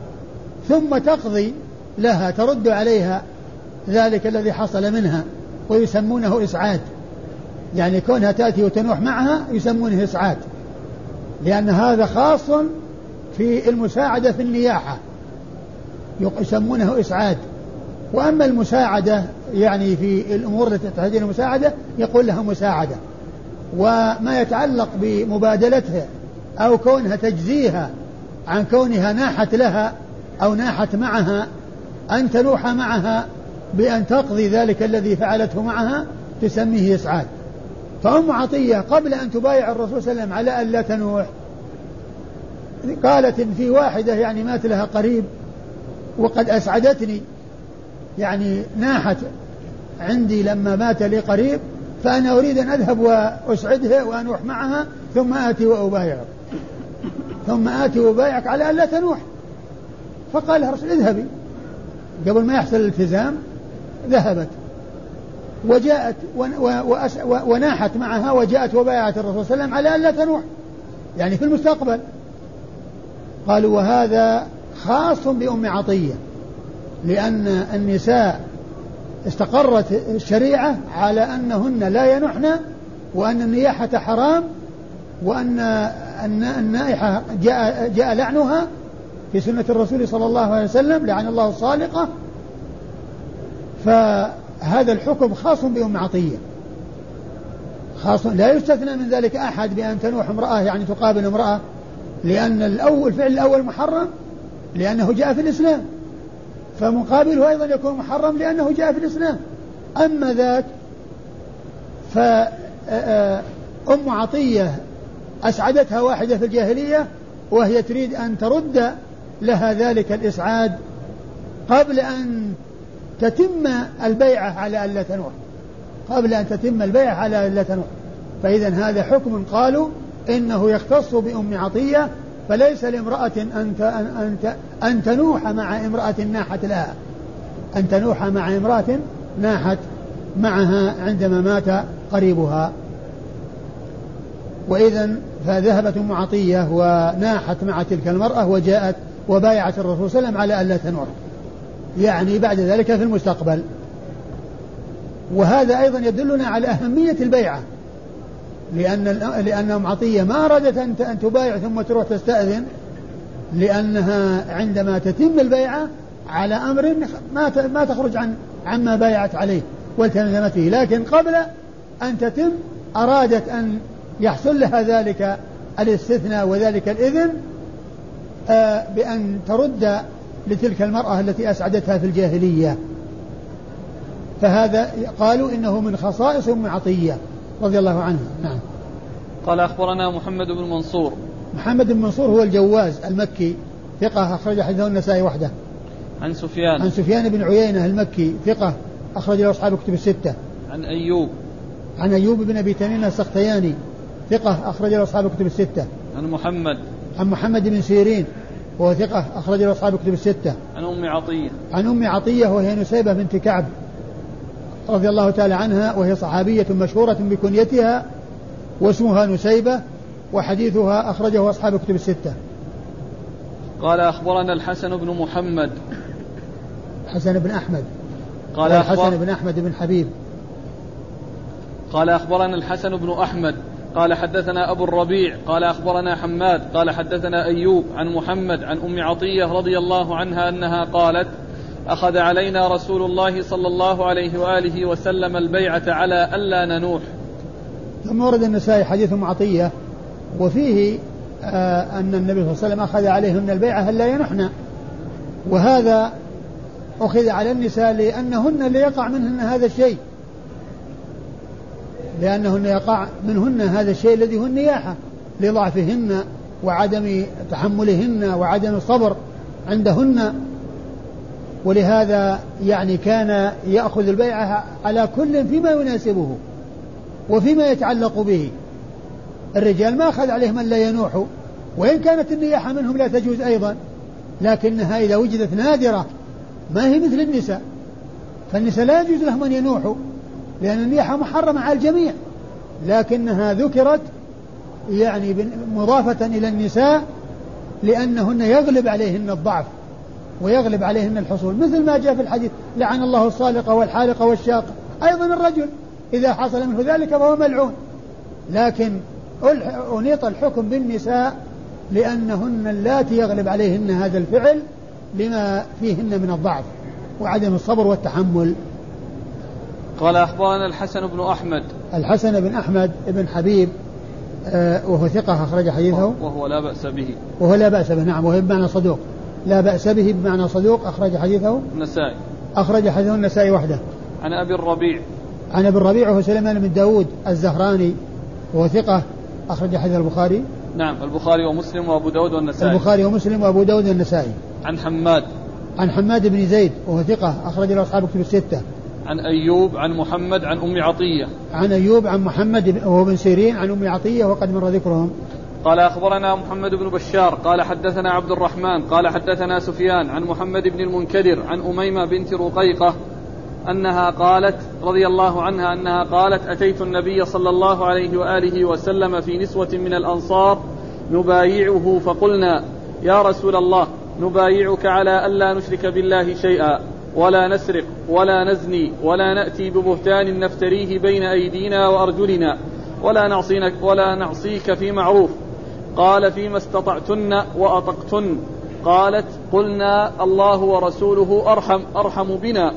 ثم تقضي لها ترد عليها ذلك الذي حصل منها ويسمونه إسعاد. يعني كونها تأتي وتنوح معها يسمونه إسعاد لأن هذا خاص في المساعدة في النياحة. يسمونه إسعاد. وأما المساعدة يعني في الأمور التي تحتاج المساعدة يقول لها مساعدة. وما يتعلق بمبادلتها أو كونها تجزيها عن كونها ناحت لها أو ناحت معها أن تنوح معها بأن تقضي ذلك الذي فعلته معها تسميه إسعاد. فأم عطية قبل أن تبايع الرسول صلى الله عليه وسلم على أن لا تنوح قالت إن في واحدة يعني مات لها قريب وقد أسعدتني. يعني ناحت عندي لما مات لي قريب فأنا أريد أن أذهب وأسعدها وأنوح معها ثم آتي وأبايعك. ثم آتي وأبايعك على أن لا تنوح. فقال لها الرسول اذهبي. قبل ما يحصل الالتزام ذهبت. وجاءت وناحت معها وجاءت وبايعت الرسول صلى الله عليه وسلم على أن لا تنوح. يعني في المستقبل. قالوا وهذا خاص بأم عطية لأن النساء استقرت الشريعة على أنهن لا ينحن وأن النياحة حرام وأن النائحة جاء, جاء لعنها في سنة الرسول صلى الله عليه وسلم لعن الله الصالقة فهذا الحكم خاص بأم عطية. خاص لا يستثنى من ذلك أحد بأن تنوح امرأة يعني تقابل امرأة لأن الأول الفعل الأول محرم لأنه جاء في الإسلام. فمقابله أيضا يكون محرم لأنه جاء في الإسلام. أما ذاك فأم عطية أسعدتها واحدة في الجاهلية وهي تريد أن ترد لها ذلك الإسعاد قبل أن تتم البيعة على ألا تنوح. قبل أن تتم البيعة على ألا تنوح. فإذا هذا حكم قالوا إنه يختص بأم عطية فليس لامرأة أن أن أن تنوح مع امرأة ناحت لها. أن تنوح مع امرأة ناحت معها عندما مات قريبها. وإذا فذهبت أم عطية وناحت مع تلك المرأة وجاءت وبايعت الرسول صلى الله عليه وسلم على ألا تنوح. يعني بعد ذلك في المستقبل. وهذا أيضا يدلنا على أهمية البيعة. لأن لأن أم عطية ما أرادت أن تبايع ثم تروح تستأذن لأنها عندما تتم البيعة على أمر ما ما تخرج عن عما بايعت عليه والتزمت فيه لكن قبل أن تتم أرادت أن يحصل لها ذلك الاستثناء وذلك الإذن آه، بأن ترد لتلك المرأة التي أسعدتها في الجاهلية. فهذا قالوا إنه من خصائص أم عطية. رضي الله عنها نعم. قال أخبرنا محمد بن منصور. محمد بن منصور هو الجواز المكي ثقة أخرج حديثه النسائي وحده. عن سفيان. عن سفيان بن عيينة المكي ثقة أخرج له أصحاب كتب الستة. عن أيوب. عن أيوب بن أبي تميم السختياني ثقة أخرج له أصحاب كتب الستة. عن محمد. عن محمد بن سيرين وهو ثقة أخرج له أصحاب كتب الستة. عن أم عطية. عن أم عطية وهي نسيبة بنت كعب. رضي الله تعالى عنها وهي صحابية مشهورة بكنيتها واسمها نسيبة وحديثها أخرجه أصحاب كتب الستة. قال أخبرنا الحسن بن محمد. حسن بن أحمد. قال الحسن بن أحمد بن حبيب. قال أخبرنا الحسن بن أحمد. قال حدثنا أبو الربيع. قال أخبرنا حماد. قال حدثنا أيوب عن محمد عن أم عطية رضي الله عنها أنها قالت أخذ علينا رسول الله صلى الله عليه وآله وسلم البيعة على ألا ننوح. ثم ورد النسائي حديث أم عطية وفيه آه أن النبي صلى الله عليه وسلم أخذ عليهن البيعة ألا ينحن. وهذا أخذ على النساء لأنهن اللي يقع منهن هذا الشيء. لأنهن يقع منهن هذا الشيء الذي هو النياحة لضعفهن وعدم تحملهن وعدم الصبر عندهن. ولهذا يعني كان يأخذ البيعة على كل فيما يناسبه وفيما يتعلق به. الرجال ما أخذ عليهم أن لا ينوحوا وإن كانت النياحة منهم لا تجوز أيضا لكنها إذا وجدت نادرة ما هي مثل النساء. فالنساء لا يجوز لهم أن ينوحوا لأن النياحة محرمة على الجميع. لكنها ذكرت يعني مضافة إلى النساء لأنهن يغلب عليهن الضعف. ويغلب عليهن الحصول مثل ما جاء في الحديث لعن الله الصالقة والحالقة والشاقة أيضا الرجل إذا حصل منه ذلك فهو ملعون. لكن أنيط الحكم بالنساء لأنهن اللاتي يغلب عليهن هذا الفعل لما فيهن من الضعف وعدم الصبر والتحمل. قال أخبرنا الحسن بن أحمد. الحسن بن أحمد بن حبيب آه وهو ثقة أخرج حديثه. وهو لا بأس به. وهو لا بأس به نعم وهو بمعنى صدوق. لا بأس به بمعنى صدوق أخرج حديثه. النسائي. أخرج حديثه النسائي وحده. عن أبي الربيع. عن أبي الربيع وهو سليمان بن داود الزهراني وهو ثقة أخرج حديث البخاري. نعم البخاري ومسلم وأبو داود والنسائي. البخاري ومسلم وأبو داود والنسائي. عن حماد. عن حماد بن زيد وهو ثقة أخرج له أصحاب كتب الستة. عن أيوب عن محمد عن أم عطية. عن أيوب عن محمد وهو بن سيرين عن أم عطية وقد مر ذكرهم. قال أخبرنا محمد بن بشار قال حدثنا عبد الرحمن قال حدثنا سفيان عن محمد بن المنكدر عن أميمة بنت رقيقة أنها قالت رضي الله عنها أنها قالت أتيت النبي صلى الله عليه وآله وسلم في نسوة من الأنصار نبايعه فقلنا يا رسول الله نبايعك على ألا نشرك بالله شيئا ولا نسرق ولا نزني ولا نأتي ببهتان نفتريه بين أيدينا وأرجلنا ولا نعصيك ولا نعصيك في معروف. قال فيما استطعتن وأطقتن. قالت قلنا الله ورسوله أرحم أرحم بنا.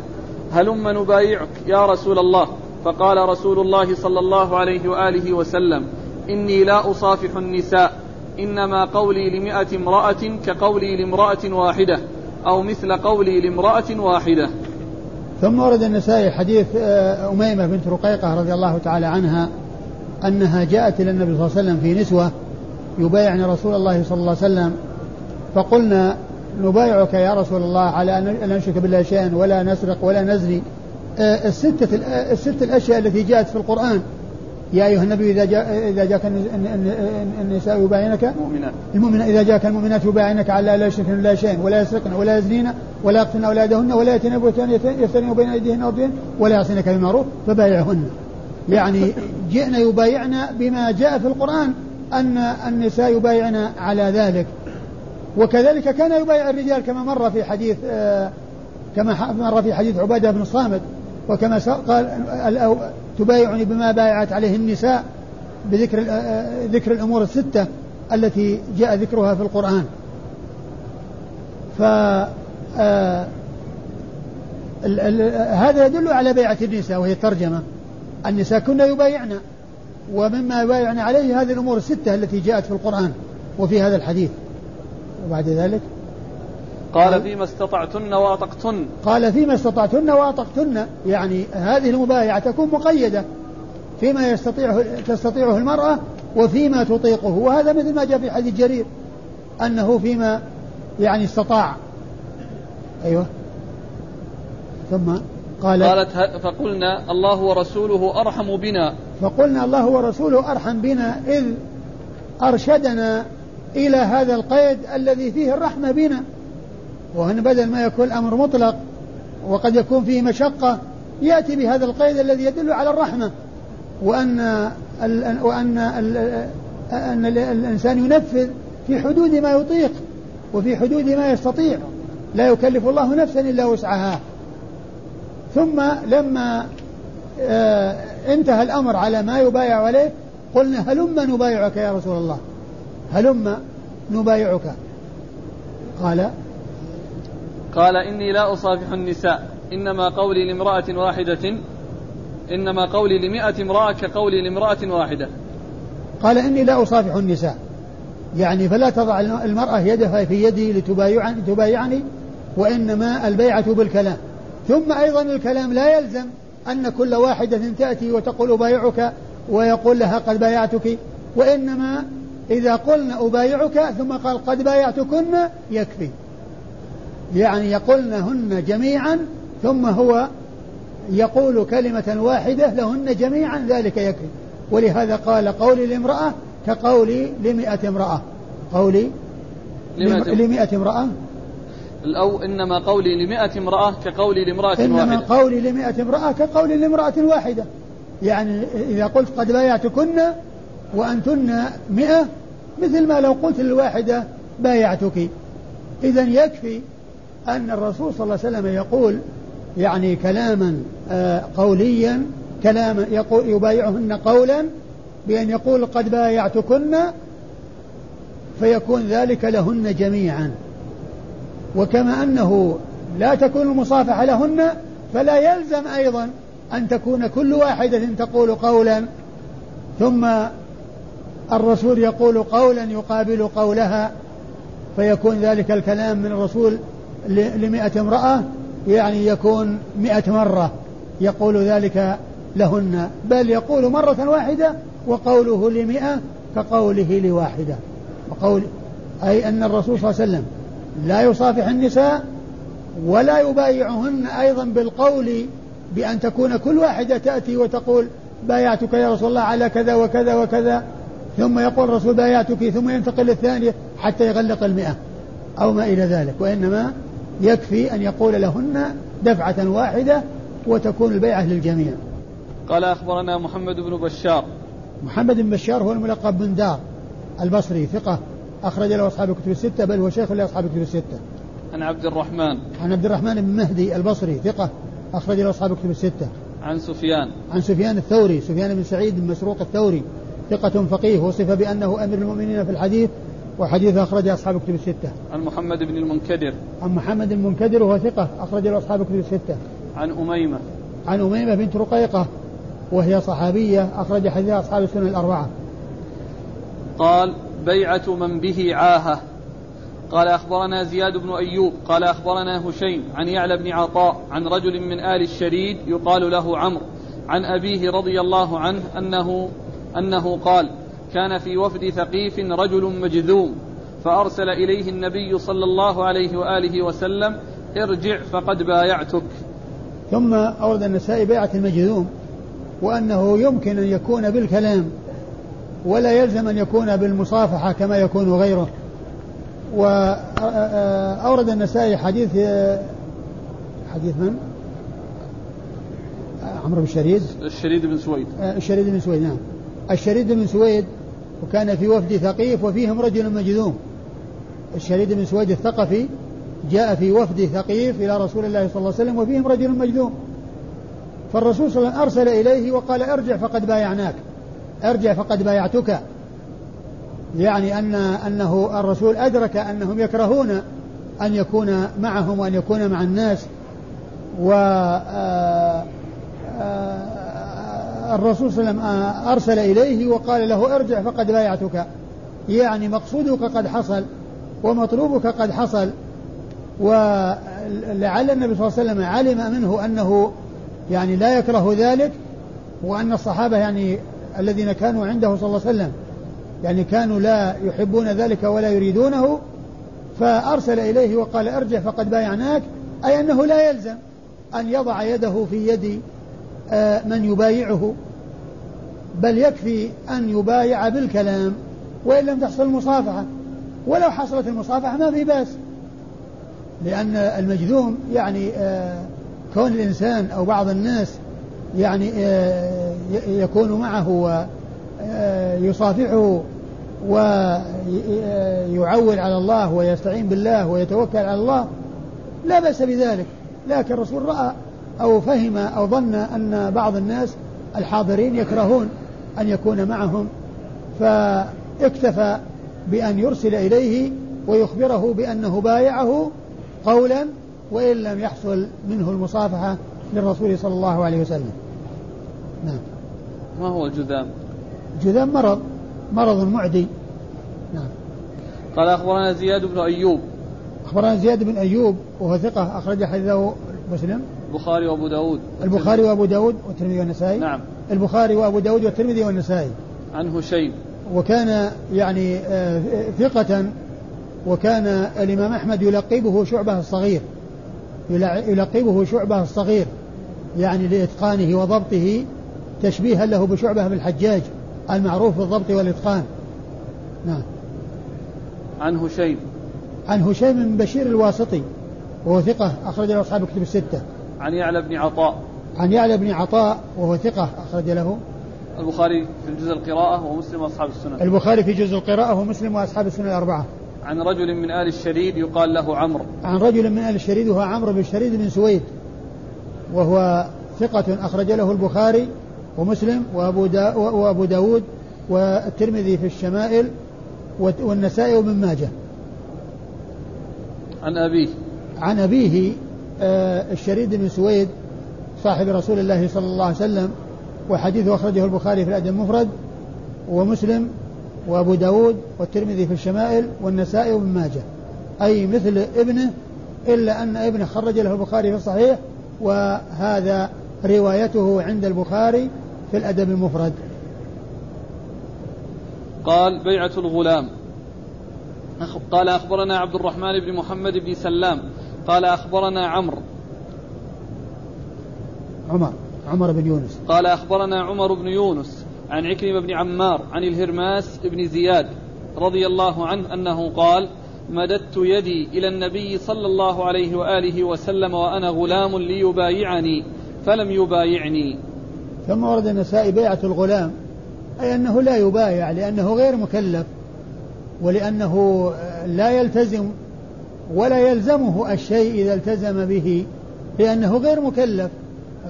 هلم نبايعك يا رسول الله. فقال رسول الله صلى الله عليه وآله وسلم إني لا أصافح النساء إنما قولي لمئة امرأة كقولي لامرأة واحدة أو مثل قولي لامرأة واحدة. ثم ورد النسائي حديث آه، أميمة بنت رقيقة رضي الله تعالى عنها أنها جاءت إلى النبي صلى الله عليه وسلم في نسوة يبايعن رسول الله صلى الله عليه وسلم فقلنا نبايعك يا رسول الله على أن لا نشرك بالله شيئا ولا نسرق ولا نزني. آه، الستة الست الأشياء التي جاءت في القرآن. يا أيها النبي إذا جاء إذا جاءك النساء يبايعنك؟ المؤمنات. المؤمنات. إذا جاءك المؤمنات يبايعنك على لا يشركن بالله شيئا ولا يسرقن ولا يزنين ولا يقتلن أولادهن ولا يأتين بهتان يفترين بين أيديهن وبين ولا يعصينك بمعروف فبايعهن. يعني جئنا يبايعنا بما جاء في القرآن. أن النساء يبايعن على ذلك. وكذلك كان يبايع الرجال كما مر في حديث آه، كما مر في حديث عبادة بن الصامت وكما قال تبايعني بما بايعت عليه النساء بذكر آه، آه، ذكر الأمور الستة التي جاء ذكرها في القرآن. ف هذا يدل على بيعة النساء وهي الترجمة. النساء كنا يبايعن. ومما يبايعن عليه هذه الأمور الستة التي جاءت في القرآن وفي هذا الحديث. وبعد ذلك؟ قال فيما استطعتن وأطقتن. قال فيما استطعتن وأطقتن. يعني هذه المبايعة تكون مقيدة. فيما يستطيعه تستطيعه المرأة وفيما تطيقه. وهذا مثل ما جاء في حديث جرير أنه فيما يعني استطاع. أيوه. ثم قال قالت فقلنا الله ورسوله أرحم بنا. فقلنا الله ورسوله أرحم بنا إذ أرشدنا إلى هذا القيد الذي فيه الرحمة بنا. وأن بدل ما يكون الأمر مطلق وقد يكون فيه مشقة يأتي بهذا القيد الذي يدل على الرحمة. وأن وأن أن الإنسان ينفذ في حدود ما يطيق وفي حدود ما يستطيع. لا يكلف الله نفسا إلا وسعها. ثم لما انتهى الأمر على ما يبايع عليه. قلنا هلم نبايعك يا رسول الله. هلم نبايعك. قال قال إني لا أصافح النساء. إنما قولي لامرأة واحدة. إنما قولي لمئة امرأة كقولي لامرأة واحدة. قال إني لا أصافح النساء. يعني فلا تضع المرأة يدها في يدي لتبايعني, لتبايعني وإنما البيعة بالكلام. ثم أيضا الكلام لا يلزم. أن كل واحدة تأتي وتقول أبايعك ويقول لها قد بايعتك وإنما إذا قلنا أبايعك ثم قال قد بايعتكن يكفي. يعني يقولنهن جميعا ثم هو يقول كلمة واحدة لهن جميعا ذلك يكفي. ولهذا قال قولي لامرأة كقولي لمئة امرأة. قولي لمئة امرأة. أو إنما قولي لمئة امرأة كقولي لامرأة واحدة. إنما قولي لمئة امرأة كقولي لامرأة واحدة. يعني إذا قلت قد بايعتكن وأنتن مئة مثل ما لو قلت للواحدة بايعتك. إذا يكفي أن الرسول صلى الله عليه وسلم يقول يعني كلاما آه، قوليا كلاما يقول يبايعهن قولا بأن يقول قد بايعتكن فيكون ذلك لهن جميعا. وكما أنه لا تكون المصافحة لهن فلا يلزم أيضا أن تكون كل واحدة تقول قولا. ثم الرسول يقول قولا يقابل قولها فيكون ذلك الكلام من الرسول لمئة امرأة يعني يكون مئة مرة يقول ذلك لهن. بل يقول مرة واحدة وقوله لمئة كقوله لواحدة. وقول أي أن الرسول صلى الله عليه وسلم لا يصافح النساء ولا يبايعهن أيضا بالقول بأن تكون كل واحدة تأتي وتقول بايعتك يا رسول الله على كذا وكذا وكذا ثم يقول الرسول بايعتك ثم ينتقل للثانية حتى يغلق المئة أو ما إلى ذلك وإنما يكفي أن يقول لهن دفعة واحدة وتكون البيعة للجميع. قال أخبرنا محمد بن بشار. محمد بن بشار هو الملقب بن دار البصري ثقة. أخرج له أصحاب الكتب الستة بل هو شيخ لأصحاب الكتب الستة عن عبد الرحمن عن عبد الرحمن بن مهدي البصري ثقة أخرج له أصحاب الكتب الستة عن سفيان عن سفيان الثوري سفيان بن سعيد بن مسروق الثوري ثقة فقيه وصف بأنه أمير المؤمنين في الحديث وحديث أخرج أصحاب الكتب الستة. عن محمد بن المنكدر. عن محمد المنكدر وهو ثقة أخرج له أصحاب الكتب الستة. عن أميمة. عن أميمة بنت رقيقة وهي صحابية أخرج حديث أصحاب السنن الأربعة. قال بيعة من به عاهة. قال أخبرنا زياد بن أيوب قال أخبرنا هشيم عن يعلى بن عطاء عن رجل من آل الشريد يقال له عمرو عن أبيه رضي الله عنه أنه أنه قال كان في وفد ثقيف رجل مجذوم فأرسل إليه النبي صلى الله عليه وآله وسلم ارجع فقد بايعتك ثم أورد النسائي بيعة المجذوم وأنه يمكن أن يكون بالكلام. ولا يلزم أن يكون بالمصافحة كما يكون غيره. وأورد النسائي حديث حديث من؟ عمرو بن الشريد الشريد بن سويد. الشريد بن سويد نعم. الشريد بن سويد وكان في وفد ثقيف وفيهم رجل مجذوم. الشريد بن سويد الثقفي جاء في وفد ثقيف إلى رسول الله صلى الله عليه وسلم وفيهم رجل مجذوم. فالرسول صلى الله عليه وسلم أرسل إليه وقال ارجع فقد بايعناك. أرجع فقد بايعتك. يعني أن أنه الرسول أدرك أنهم يكرهون أن يكون معهم وأن يكون مع الناس. و آه، آه، الرسول صلى الله عليه وسلم أرسل إليه وقال له ارجع فقد بايعتك. يعني مقصودك قد حصل ومطلوبك قد حصل. ولعل النبي صلى الله عليه وسلم علم منه أنه يعني لا يكره ذلك وأن الصحابة يعني الذين كانوا عنده صلى الله عليه وسلم. يعني كانوا لا يحبون ذلك ولا يريدونه فأرسل إليه وقال ارجع فقد بايعناك أي أنه لا يلزم أن يضع يده في يد آه، من يبايعه بل يكفي أن يبايع بالكلام وإن لم تحصل المصافحة. ولو حصلت المصافحة ما في بأس لأن المجذوم يعني آه، كون الإنسان أو بعض الناس يعني آه، يكون معه ويصافحه ويعول على الله ويستعين بالله ويتوكل على الله لا بأس بذلك. لكن الرسول رأى أو فهم أو ظن أن بعض الناس الحاضرين يكرهون أن يكون معهم فاكتفى بأن يرسل إليه ويخبره بأنه بايعه قولا وإن لم يحصل منه المصافحة للرسول صلى الله عليه وسلم. نعم. ما هو الجذام جذام مرض مرض معدي. نعم. قال أخبرنا زياد بن أيوب. أخبرنا زياد بن أيوب وهو ثقة أخرج حديثه مسلم. البخاري وأبو داود البخاري وأبو داود والترمذي والنسائي. نعم. البخاري وأبو داود والترمذي والنسائي. عن هشيم. وكان يعني آه، ثقة وكان الإمام أحمد يلقبه شعبة الصغير. يلقبه شعبة الصغير. يعني لإتقانه وضبطه. تشبيها له بشعبة بالحجاج المعروف بالضبط والإتقان. نعم. عن هشيم. عن هشيم بن بشير الواسطي وهو ثقة أخرج له أصحاب كتب الستة. عن يعلى بن عطاء. عن يعلى بن عطاء وهو ثقة أخرج له. البخاري في جزء القراءة ومسلم وأصحاب السنن. البخاري في جزء القراءة ومسلم وأصحاب السنن الأربعة. عن رجل من آل الشريد يقال له عمرو. عن رجل من آل الشريد وهو عمرو بن الشريد بن سويد وهو ثقة أخرج له البخاري. ومسلم وأبو, دا وأبو داود والترمذي في الشمائل والنسائي وابن ماجه. عن أبيه. عن أبيه آه الشريد بن سويد صاحب رسول الله صلى الله عليه وسلم وحديثه أخرجه البخاري في الأدب المفرد ومسلم وأبو داود والترمذي في الشمائل والنسائي وابن ماجه. أي مثل ابنه إلا أن ابنه خرج له البخاري في الصحيح وهذا روايته عند البخاري في الأدب المفرد. قال بيعة الغلام. قال أخبرنا عبد الرحمن بن محمد بن سلام. قال أخبرنا عمرو. عمر عمر بن يونس. قال أخبرنا عمر بن يونس عن عكرمة بن عمار عن الهرماس بن زياد رضي الله عنه أنه قال مددت يدي إلى النبي صلى الله عليه وآله وسلم وأنا غلام ليبايعني فلم يبايعني. ثم ورد النسائي بيعة الغلام أي أنه لا يبايع لأنه غير مكلف ولأنه لا يلتزم ولا يلزمه الشيء إذا التزم به لأنه غير مكلف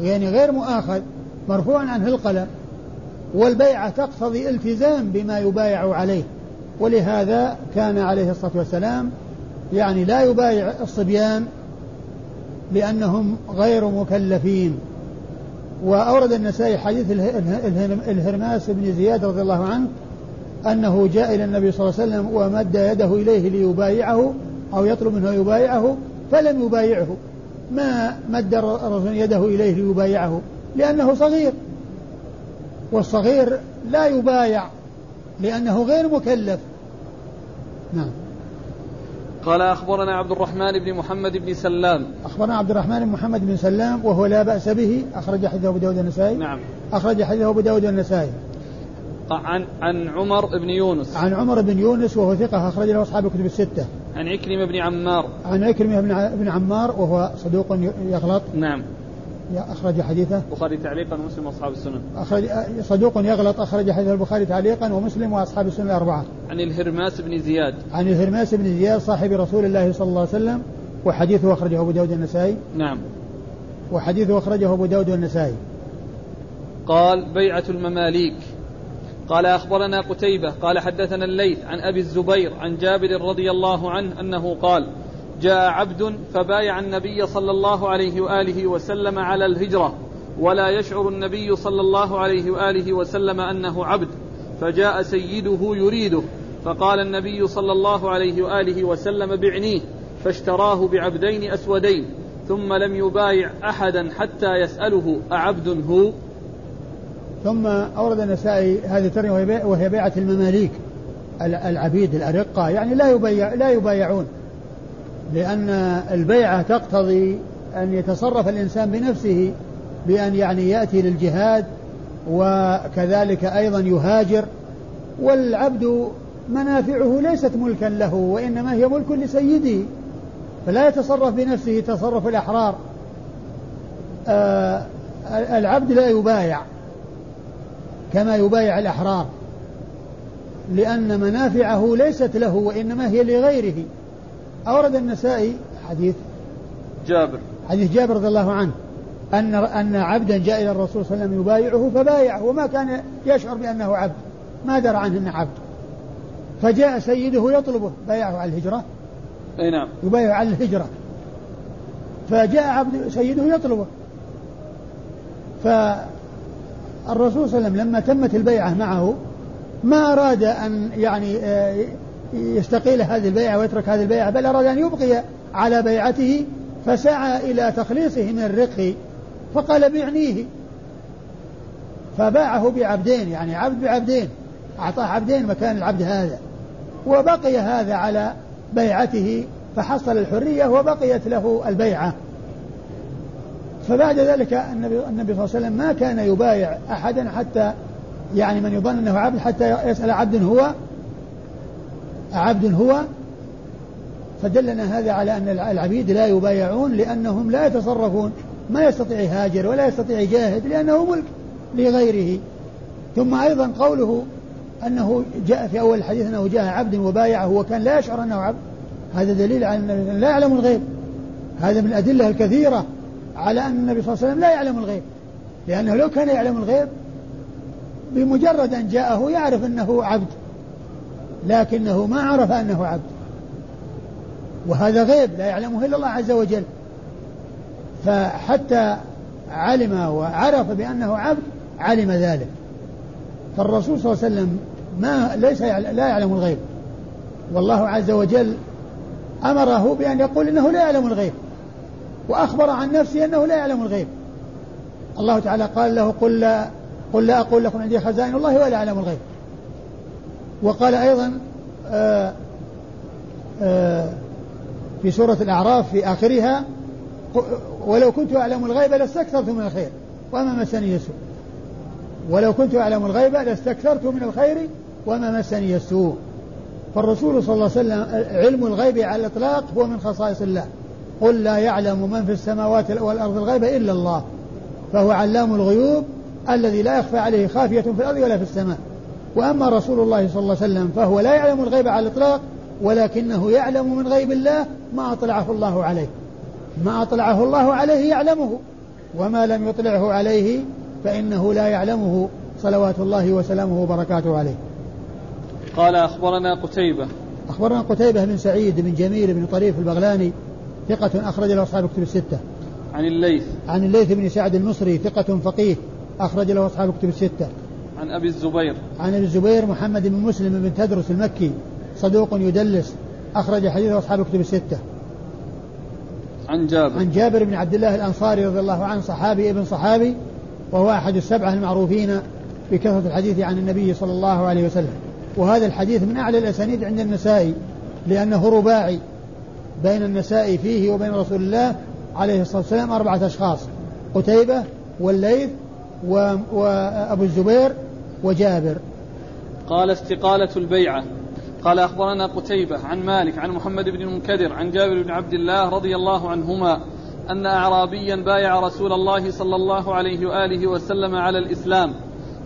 يعني غير مؤاخذ مرفوع عنه القلم والبيعة تقتضي التزام بما يبايع عليه ولهذا كان عليه الصلاة والسلام يعني لا يبايع الصبيان لأنهم غير مكلفين. وأورد النسائي حديث الهرماس بن زياد رضي الله عنه أنه جاء إلى النبي صلى الله عليه وسلم ومد يده إليه ليبايعه أو يطلب منه يبايعه فلم يبايعه. ما مد الرسول يده إليه ليبايعه؟ لأنه صغير. والصغير لا يبايع لأنه غير مكلف. نعم. قال أخبرنا عبد الرحمن بن محمد بن سلام. أخبرنا عبد الرحمن بن محمد بن سلام وهو لا بأس به أخرج حديثه أبو داود النسائي نعم. أخرج حديثه أبو داود النسائي عن عن عمر بن يونس. عن عمر بن يونس وهو ثقة أخرج له أصحاب الكتب الستة. عن عكرمة بن عمار. عن عكرمة بن عمار وهو صدوق يغلط. نعم. أخرج حديثه. البخاري تعليقا ومسلم وأصحاب السنن أخرج صدوق يغلط أخرج حديث البخاري تعليقا ومسلم وأصحاب السنن الأربعة عن الهرماس بن زياد. عن الهرماس بن زياد صاحب رسول الله صلى الله عليه وسلم وحديثه أخرجه أبو داود النسائي نعم. وحديثه أخرجه أبو داود النسائي قال بيعة المماليك. قال أخبرنا قتيبة. قال حدثنا الليث عن أبي الزبير عن جابر رضي الله عنه أنه قال جاء عبد فبايع النبي صلى الله عليه وآله وسلم على الهجرة ولا يشعر النبي صلى الله عليه وآله وسلم أنه عبد فجاء سيده يريده فقال النبي صلى الله عليه وآله وسلم بعنيه فاشتراه بعبدين أسودين ثم لم يبايع أحدا حتى يسأله أعبد هو؟ ثم أورد النسائي هذه الترجمة وهي بيعة المماليك العبيد الأرقة يعني لا يبايع لا يبايعون. لأن البيعة تقتضي أن يتصرف الإنسان بنفسه بأن يعني يأتي للجهاد وكذلك أيضا يهاجر والعبد منافعه ليست ملكا له وإنما هي ملك لسيده فلا يتصرف بنفسه تصرف الأحرار. آه العبد لا يبايع كما يبايع الأحرار لأن منافعه ليست له وإنما هي لغيره. أورد النسائي حديث جابر. حديث جابر رضي الله عنه أن أن عبدا جاء إلى الرسول صلى الله عليه وسلم يبايعه فبايعه وما كان يشعر بأنه عبد ما درى عنه أنه عبد. فجاء سيده يطلبه بايعه على الهجرة. أي نعم. يبايع على الهجرة. فجاء عبد سيده يطلبه. فالرسول صلى الله عليه وسلم لما تمت البيعة معه ما أراد أن يعني آه، يستقيل هذه البيعة ويترك هذه البيعة بل أراد أن يبقي على بيعته فسعى إلى تخليصه من الرق فقال بعنيه فباعه بعبدين يعني عبد بعبدين أعطاه عبدين مكان العبد هذا. وبقي هذا على بيعته فحصل الحرية وبقيت له البيعة. فبعد ذلك النبي, النبي صلى الله عليه وسلم ما كان يبايع أحدا حتى يعني من يظن أنه عبد حتى يسأل عبد هو عبد هو فدلنا هذا على أن العبيد لا يبايعون لأنهم لا يتصرفون. ما يستطيع يهاجر ولا يستطيع يجاهد لأنه ملك لغيره. ثم أيضا قوله أنه جاء في أول الحديث أنه جاء عبد وبايعه وكان لا يشعر أنه عبد. هذا دليل على أنه لا يعلم الغيب. هذا من الأدلة الكثيرة على أن النبي صلى الله عليه وسلم لا يعلم الغيب. لأنه لو كان يعلم الغيب بمجرد أن جاءه يعرف أنه عبد. لكنه ما عرف أنه عبد. وهذا غيب لا يعلمه إلا الله عز وجل. فحتى علم وعرف بأنه عبد علم ذلك. فالرسول صلى الله عليه وسلم ما ليس لا يعلم الغيب. والله عز وجل أمره بأن يقول إنه لا يعلم الغيب. وأخبر عن نفسه أنه لا يعلم الغيب. الله تعالى قال له قل لا قل لا أقول لكم عندي خزائن الله ولا أعلم الغيب. وقال أيضا آآ آآ في سورة الأعراف في آخرها ولو كنت أعلم الغيب لاستكثرت من الخير وما مسني السوء ولو كنت أعلم الغيب لاستكثرت من الخير وما مسني السوء فالرسول صلى الله عليه وسلم علم الغيب على الإطلاق هو من خصائص الله. قل لا يعلم من في السماوات والأرض الغيب إلا الله فهو علام الغيوب الذي لا يخفى عليه خافية في الأرض ولا في السماء. وأما رسول الله صلى الله عليه وسلم فهو لا يعلم الغيب على الإطلاق ولكنه يعلم من غيب الله ما أطلعه الله عليه. ما أطلعه الله عليه يعلمه وما لم يطلعه عليه فإنه لا يعلمه. صلوات الله وسلامه وبركاته عليه. قال أخبرنا قتيبة. أخبرنا قتيبة بن سعيد بن جميل بن طريف البغلاني ثقة أخرج له أصحاب كتب الستة. عن الليث. عن الليث بن سعد المصري ثقة فقيه أخرج له أصحاب كتب الستة. عن أبي الزبير. عن أبي الزبير محمد بن مسلم بن تدرس المكي صدوق يدلس أخرج حديثه أصحاب كتب الستة. عن جابر. عن جابر بن عبد الله الأنصاري رضي الله عنه صحابي ابن صحابي وهو أحد السبعة المعروفين بكثرة الحديث عن النبي صلى الله عليه وسلم. وهذا الحديث من أعلى الأسانيد عند النسائي لأنه رباعي بين النسائي فيه وبين رسول الله عليه الصلاة والسلام أربعة أشخاص قتيبة والليث وأبو الزبير وجابر. قال استقالة البيعة. قال أخبرنا قتيبة عن مالك عن محمد بن المنكدر عن جابر بن عبد الله رضي الله عنهما أن أعرابيا بايع رسول الله صلى الله عليه وآله وسلم على الإسلام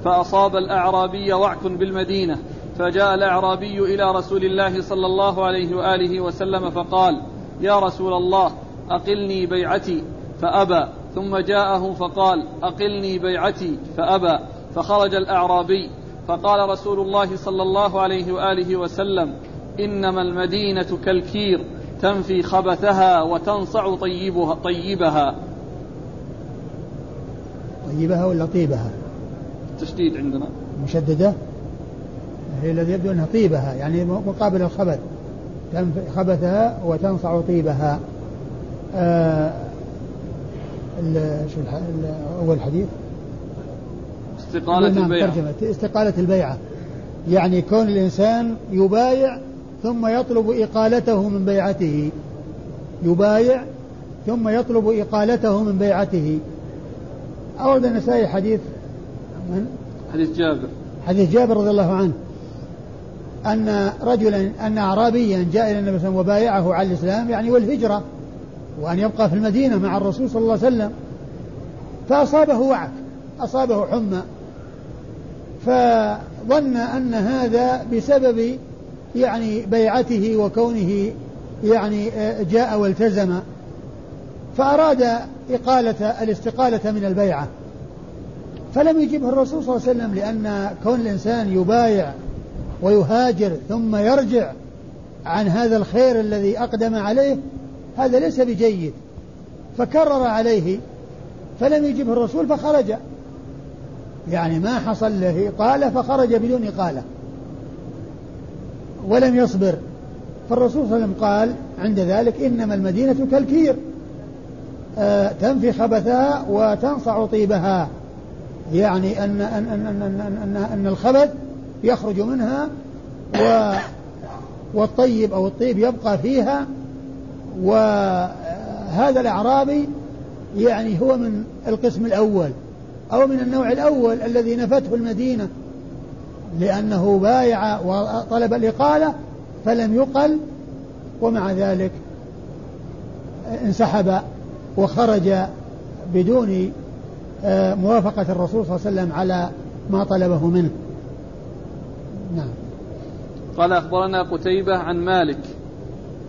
فأصاب الأعرابي وعك بالمدينة فجاء الأعرابي إلى رسول الله صلى الله عليه وآله وسلم فقال يا رسول الله أقلني بيعتي فأبى. ثم جاءه فقال أقلني بيعتي فأبى. فخرج الأعرابي فقال رسول الله صلى الله عليه وآله وسلم إنما المدينة كالكير تنفي خبثها وتنصع طيبها طيبها. طيبها ولا طيبها؟ التشديد عندنا. مشددة؟ هي الذي يبدو أنها طيبها يعني مقابل الخبث. خبثها وتنصع طيبها. آه شو أول حديث؟ استقالة نعم البيعة. ترجمة. استقالة البيعة. يعني كون الإنسان يبايع ثم يطلب إقالته من بيعته. يبايع ثم يطلب إقالته من بيعته. أورد النسائي حديث من؟ حديث جابر. حديث جابر رضي الله عنه. أن رجلا أن أعرابيا جاء إلى النبي صلى الله عليه وسلم وبايعه على الإسلام يعني والهجرة وأن يبقى في المدينة مع الرسول صلى الله عليه وسلم. فأصابه وعك أصابه حمى. فظن أن هذا بسبب يعني بيعته وكونه يعني جاء والتزم. فأراد إقالة الاستقالة من البيعة. فلم يجبه الرسول صلى الله عليه وسلم لأن كون الإنسان يبايع ويهاجر ثم يرجع عن هذا الخير الذي أقدم عليه هذا ليس بجيد. فكرر عليه فلم يجبه الرسول فخرج. يعني ما حصل له إقالة فخرج بدون إقالة. ولم يصبر. فالرسول صلى الله عليه وسلم قال عند ذلك إنما المدينة كالكير. آه تنفي خبثها وتنصع طيبها. يعني أن أن أن أن أن, أن, أن الخبث يخرج منها و والطيب أو الطيب يبقى فيها. وهذا الأعرابي يعني هو من القسم الأول. أو من النوع الأول الذي نفته المدينة لأنه بايع وطلب الإقالة فلم يقل ومع ذلك انسحب وخرج بدون آه، موافقة الرسول صلى الله عليه وسلم على ما طلبه منه. نعم. قال أخبرنا قتيبة عن مالك.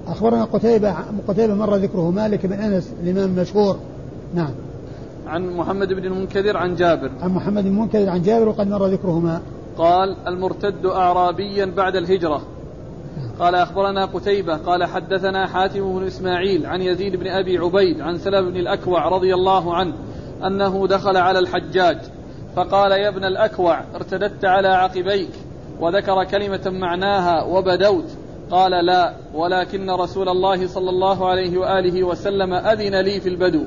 أخبرنا قتيبة قتيبة مر ذكره مالك بن أنس الإمام المشهور. نعم. عن محمد بن المنكدر عن جابر. عن محمد بن المنكدر عن جابر وقد مر ذكرهما. قال المرتد أعرابيا بعد الهجرة. قال أخبرنا قتيبة. قال حدثنا حاتم بن إسماعيل عن يزيد بن أبي عبيد عن سلم بن الأكوع رضي الله عنه أنه دخل على الحجاج. فقال يا ابن الأكوع ارتددت على عقبيك وذكر كلمة معناها وبدوت. قال لا ولكن رسول الله صلى الله عليه وآله وسلم أذن لي في البدو.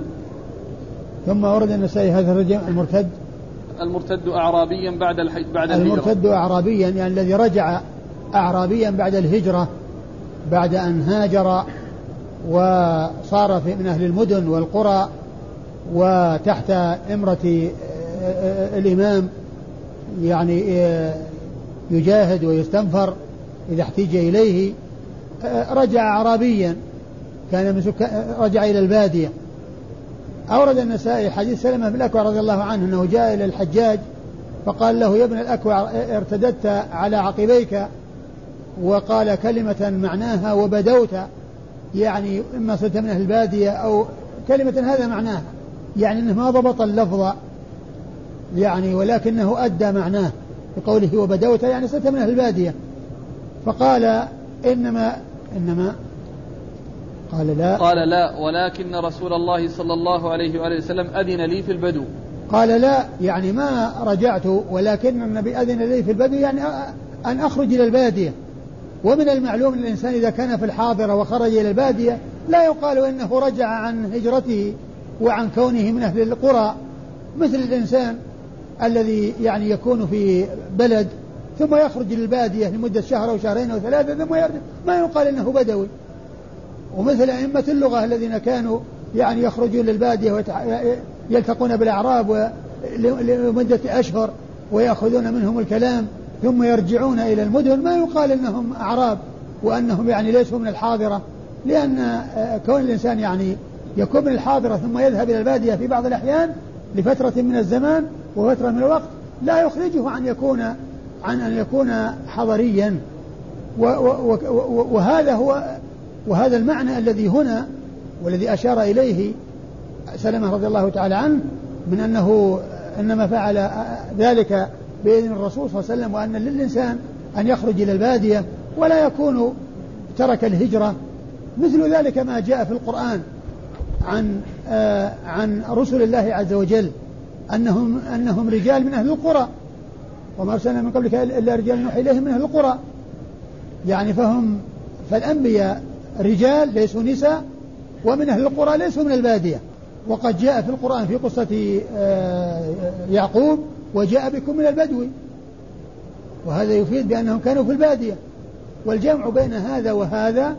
ثم ورد النسائي هذا الرجل المرتد. المرتد أعرابيا بعد الحج بعد الهجرة. المرتد أعرابيا يعني الذي رجع أعرابيا بعد الهجرة بعد أن هاجر وصار في من أهل المدن والقرى وتحت إمرة الإمام يعني يجاهد ويستنفر إذا احتج إليه رجع أعرابيا. كان من رجع إلى البادية. أورد النسائي حديث سلمة بن الأكوع رضي الله عنه أنه جاء إلى الحجاج فقال له يا ابن الأكوع ارتددت على عقبيك وقال كلمة معناها وبدوت يعني إما صرت من أهل البادية أو كلمة هذا معناها يعني أنه ما ضبط اللفظ يعني ولكنه أدى معناه بقوله وبدوت يعني صرت من أهل البادية. فقال إنما إنما قال لا. قال لا ولكن رسول الله صلى الله عليه وآله وسلم أذن لي في البدو. قال لا يعني ما رجعت ولكن النبي أذن لي في البدو يعني أن أخرج إلى البادية. ومن المعلوم أن الإنسان إذا كان في الحاضرة وخرج إلى البادية لا يقال إنه رجع عن هجرته وعن كونه من أهل القرى. مثل الإنسان الذي يعني يكون في بلد ثم يخرج للبادية لمدة شهر أو شهرين أو ثلاثة ثم يرجع. ما يقال إنه بدوي. ومثل أئمة اللغة الذين كانوا يعني يخرجون للبادية ويلتقون بالأعراب لمدة أشهر ويأخذون منهم الكلام ثم يرجعون إلى المدن. ما يقال أنهم أعراب وأنهم يعني ليسوا من الحاضرة لأن آه، كون الإنسان يعني يكون من الحاضرة ثم يذهب إلى البادية في بعض الأحيان لفترة من الزمان وفترة من الوقت لا يخرجه عن يكون عن أن يكون حضريا. وهذا هو وهذا المعنى الذي هنا والذي أشار إليه سلمة رضي الله تعالى عنه من أنه إنما فعل ذلك بإذن الرسول صلى الله عليه وسلم وأن للإنسان أن يخرج إلى البادية ولا يكون ترك الهجرة. مثل ذلك ما جاء في القرآن عن آه عن رسل الله عز وجل أنهم أنهم رجال من أهل القرى وما أرسلنا من قبلك إلا رجال نوحي إليهم من أهل القرى. يعني فهم فالأنبياء رجال ليسوا نساء ومن أهل القرى ليسوا من البادية. وقد جاء في القرآن في قصة آه، يعقوب وجاء بكم من البدو. وهذا يفيد بأنهم كانوا في البادية. والجمع بين هذا وهذا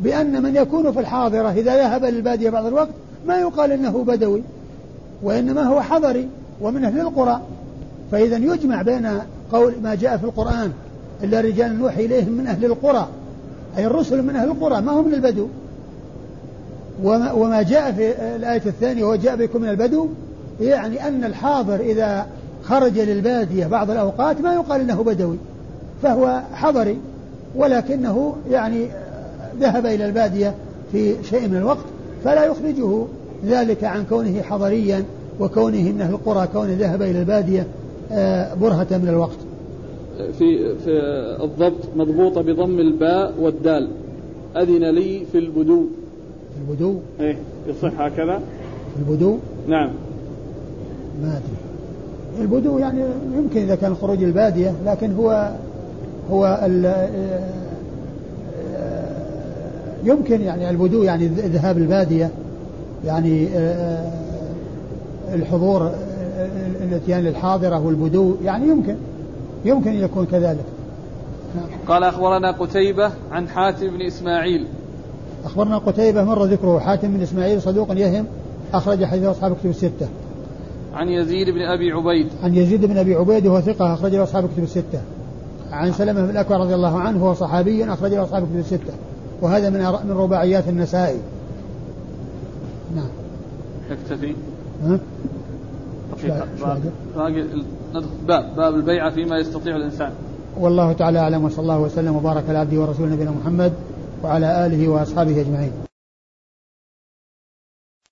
بأن من يكون في الحاضرة إذا ذهب للبادية بعض الوقت ما يقال إنه بدوي وإنما هو حضري ومن أهل القرى. فإذا يجمع بين قول ما جاء في القرآن إلا رجال نوحي إليهم من أهل القرى أي الرسل من أهل القرى ما هم من البدو. وما, وما جاء في الآية الثانية وهو جاء بكم من البدو يعني أن الحاضر إذا خرج للبادية بعض الأوقات ما يقال إنه بدوي فهو حضري ولكنه يعني ذهب إلى البادية في شيء من الوقت فلا يخرجه ذلك عن كونه حضريا وكونه من أهل القرى كونه ذهب إلى البادية آه، برهة من الوقت. في في الضبط مضبوطة بضم الباء والدال. أذن لي في البدو في البدو إيه يصح هكذا؟ في البدو نعم. ما أدري. البدو يعني يمكن إذا كان خروج البادية لكن هو هو يمكن يعني البدو يعني ذهاب البادية يعني آه، الحضور الاتيان للحاضرة والبدو يعني يمكن. يمكن أن يكون كذلك. قال أخبرنا قتيبة عن حاتم بن إسماعيل. أخبرنا قتيبة مر ذكره. حاتم بن إسماعيل صدوق يهم أخرج حديث أصحاب كتب الستة. عن يزيد بن أبي عبيد. عن يزيد بن أبي عبيد وهو ثقة أخرج أصحاب كتب الستة. عن سلمة بن الأكوع رضي الله عنه هو صحابي أخرج أصحاب كتب الستة. وهذا من من رباعيات النسائي. نعم. يكتفي. ها؟ باقي باب باب البيعة فيما يستطيع الإنسان. والله تعالى أعلم وصلى الله وسلم وبارك على عبده ورسوله نبينا محمد وعلى آله وأصحابه أجمعين.